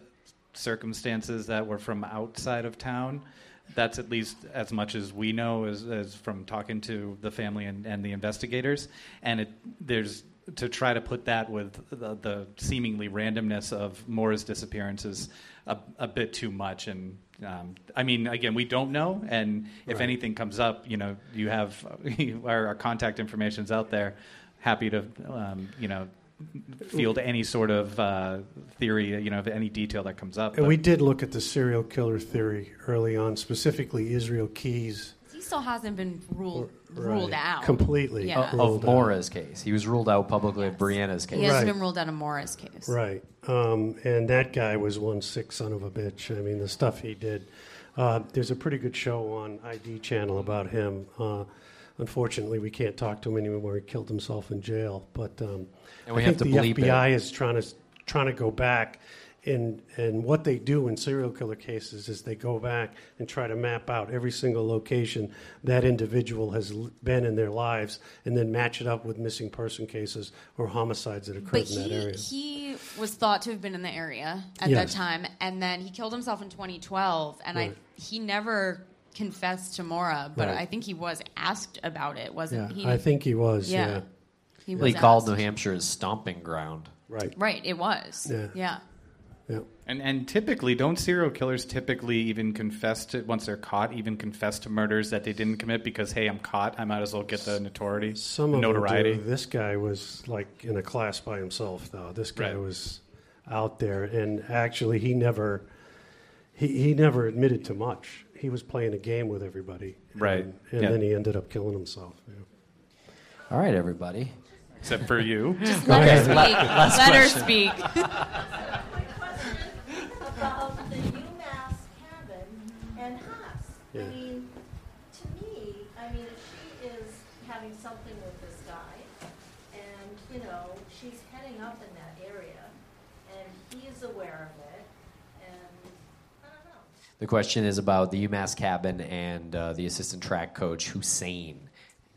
circumstances that were from outside of town. That's at least as much as we know as, as from talking to the family and, and the investigators. And it, there's to try to put that with the, the seemingly randomness of Maura's disappearance is a, a bit too much. And um, I mean, again, we don't know. And if Right. anything comes up, you know, you have [LAUGHS] our, our contact information's out there. Happy to, um, you know, field any sort of uh, theory, you know, of any detail that comes up. And we did look at the serial killer theory early on, specifically Israel Keys. He still hasn't been ruled Right. ruled out Completely. Yeah. Of Ruled out. Maura's case. He was ruled out publicly of Brianna's case. He hasn't Right. been ruled out of Maura's case. Right. Um, and that guy was one sick son of a bitch. I mean, the stuff he did. Uh, there's a pretty good show on ID channel about him. Unfortunately, we can't talk to him anymore. He killed himself in jail. But um, And we I have think to the. FBI is trying to trying to go back. And, and what they do in serial killer cases is they go back and try to map out every single location that individual has been in their lives and then match it up with missing person cases or homicides that occurred But in that he, area. he was thought to have been in the area at Yes. that time, and then he killed himself in 2012, and Right. I he never confessed to Maura, but Right. I think he was asked about it, wasn't Yeah, he? I think he was, Yeah, yeah. he Well, was he called. New Hampshire his stomping ground. Right. Right, it was. Yeah. yeah. And and typically, don't serial killers typically even confess to once they're caught, even confess to murders that they didn't commit because hey, I'm caught, I might as well get the notoriety, Some of notoriety. them do. This guy was like in a class by himself, though. This guy Right. was out there, and actually, he never he, he never admitted to much. He was playing a game with everybody, Right. And, and Yeah. then he ended up killing himself. yeah. All right, everybody. Except for you. [LAUGHS] Just Go let her ahead. speak. La- last let her speak. about the UMass cabin and Haas. Yeah. I mean, to me, I mean, if she is having something with this guy, and, you know, she's heading up in that area, and he's aware of it, and, I don't know. The question is about the UMass cabin and uh, the assistant track coach Hussein.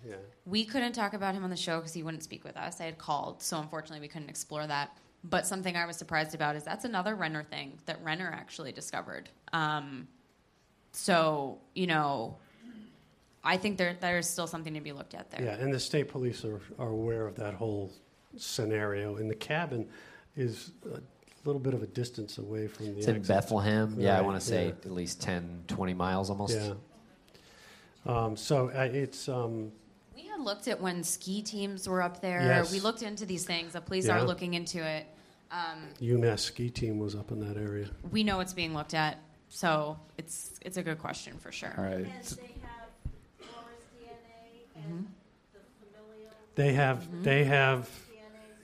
Yeah. We couldn't talk about him on the show because he wouldn't speak with us. I had called, so unfortunately we couldn't explore that. But something I was surprised about is that's another Renner thing that Renner actually discovered. Um, so you know, I think there there's still something to be looked at there. Yeah, and the state police are, are aware of that whole scenario. And the cabin is a little bit of a distance away from the. It's in exit. Bethlehem. Yeah, I want to say yeah. at least 10, 20 miles almost. Yeah. Um, so uh, it's um, We had looked at when ski teams were up there. Yes. We looked into these things. The police Yeah. are looking into it. Um, UMass ski team was up in that area. we know it's being looked at, so it's it's a good question for sure. All right. And they have Laura's DNA and the. They have, they have,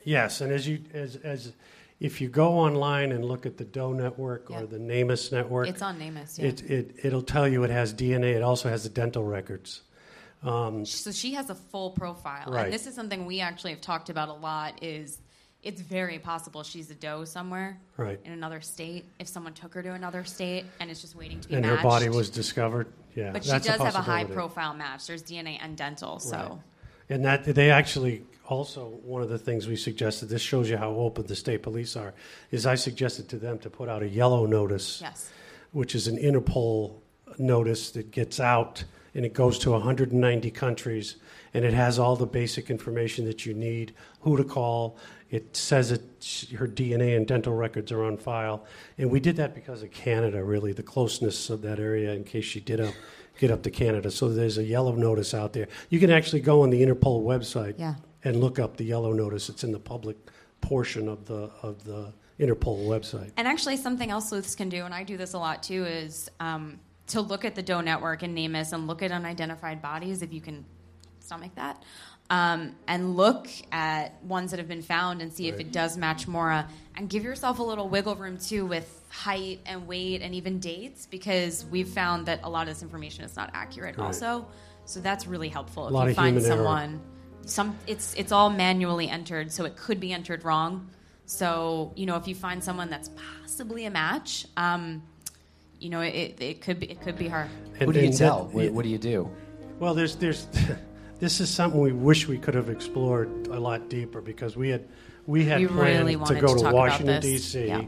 yes, and as you, as, as, if you go online and look at the Doe Network or the NamUs Network. It's on NamUs, yeah. It, it, it'll tell you it has DNA, it also has the dental records. Um, So she has a full profile, Right. and this is something we actually have talked about a lot. Is it's very possible she's a doe somewhere, Right. in another state. If someone took her to another state and it's just waiting to be and matched, her body was discovered, yeah. But she does have a high profile match. There's DNA and dental, so. Right. And that they actually also one of the things we suggested. This shows you how open the state police are. Is I suggested to them to put out a yellow notice, Yes. which is an Interpol notice that gets out and it goes to 190 countries and it has all the basic information that you need, who to call. It says that her DNA and dental records are on file, and we did that because of Canada, really, the closeness of that area in case she did up, get up to Canada. So there's a yellow notice out there. You can actually go on the Interpol website Yeah. and look up the yellow notice. It's in the public portion of the of the Interpol website. And actually, something else sleuths can do, and I do this a lot too, is um, to look at the Doe Network and NamUs and look at unidentified bodies if you can stomach that, um, and look at ones that have been found and see if it does match Maura, and give yourself a little wiggle room too with height and weight and even dates because we've found that a lot of this information is not accurate Right. also. So that's really helpful A if lot you of find human error. someone. Some it's it's all manually entered, so it could be entered wrong. So, you know, if you find someone that's possibly a match, um, you know, it, it could be it could be her. Who do you tell? that- What, what do you do? Well, there's there's [LAUGHS] this is something we wish we could have explored a lot deeper because we had we had We planned really to go to to, Washington. D.C., Yeah.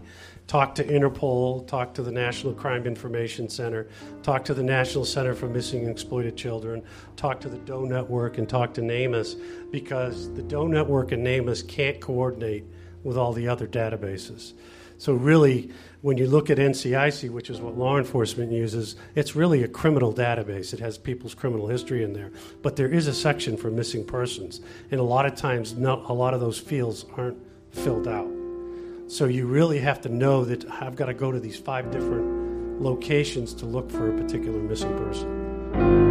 talk to Interpol, talk to the National Crime Information Center, talk to the National Center for Missing and Exploited Children, talk to the Doe Network, and talk to NAMUS because the Doe Network and NAMUS can't coordinate with all the other databases. So really, when you look at NCIC, which is what law enforcement uses, it's really a criminal database. It has people's criminal history in there, but there is a section for missing persons, and a lot of times, no, a lot of those fields aren't filled out. So you really have to know that I've got to go to these five different locations to look for a particular missing person.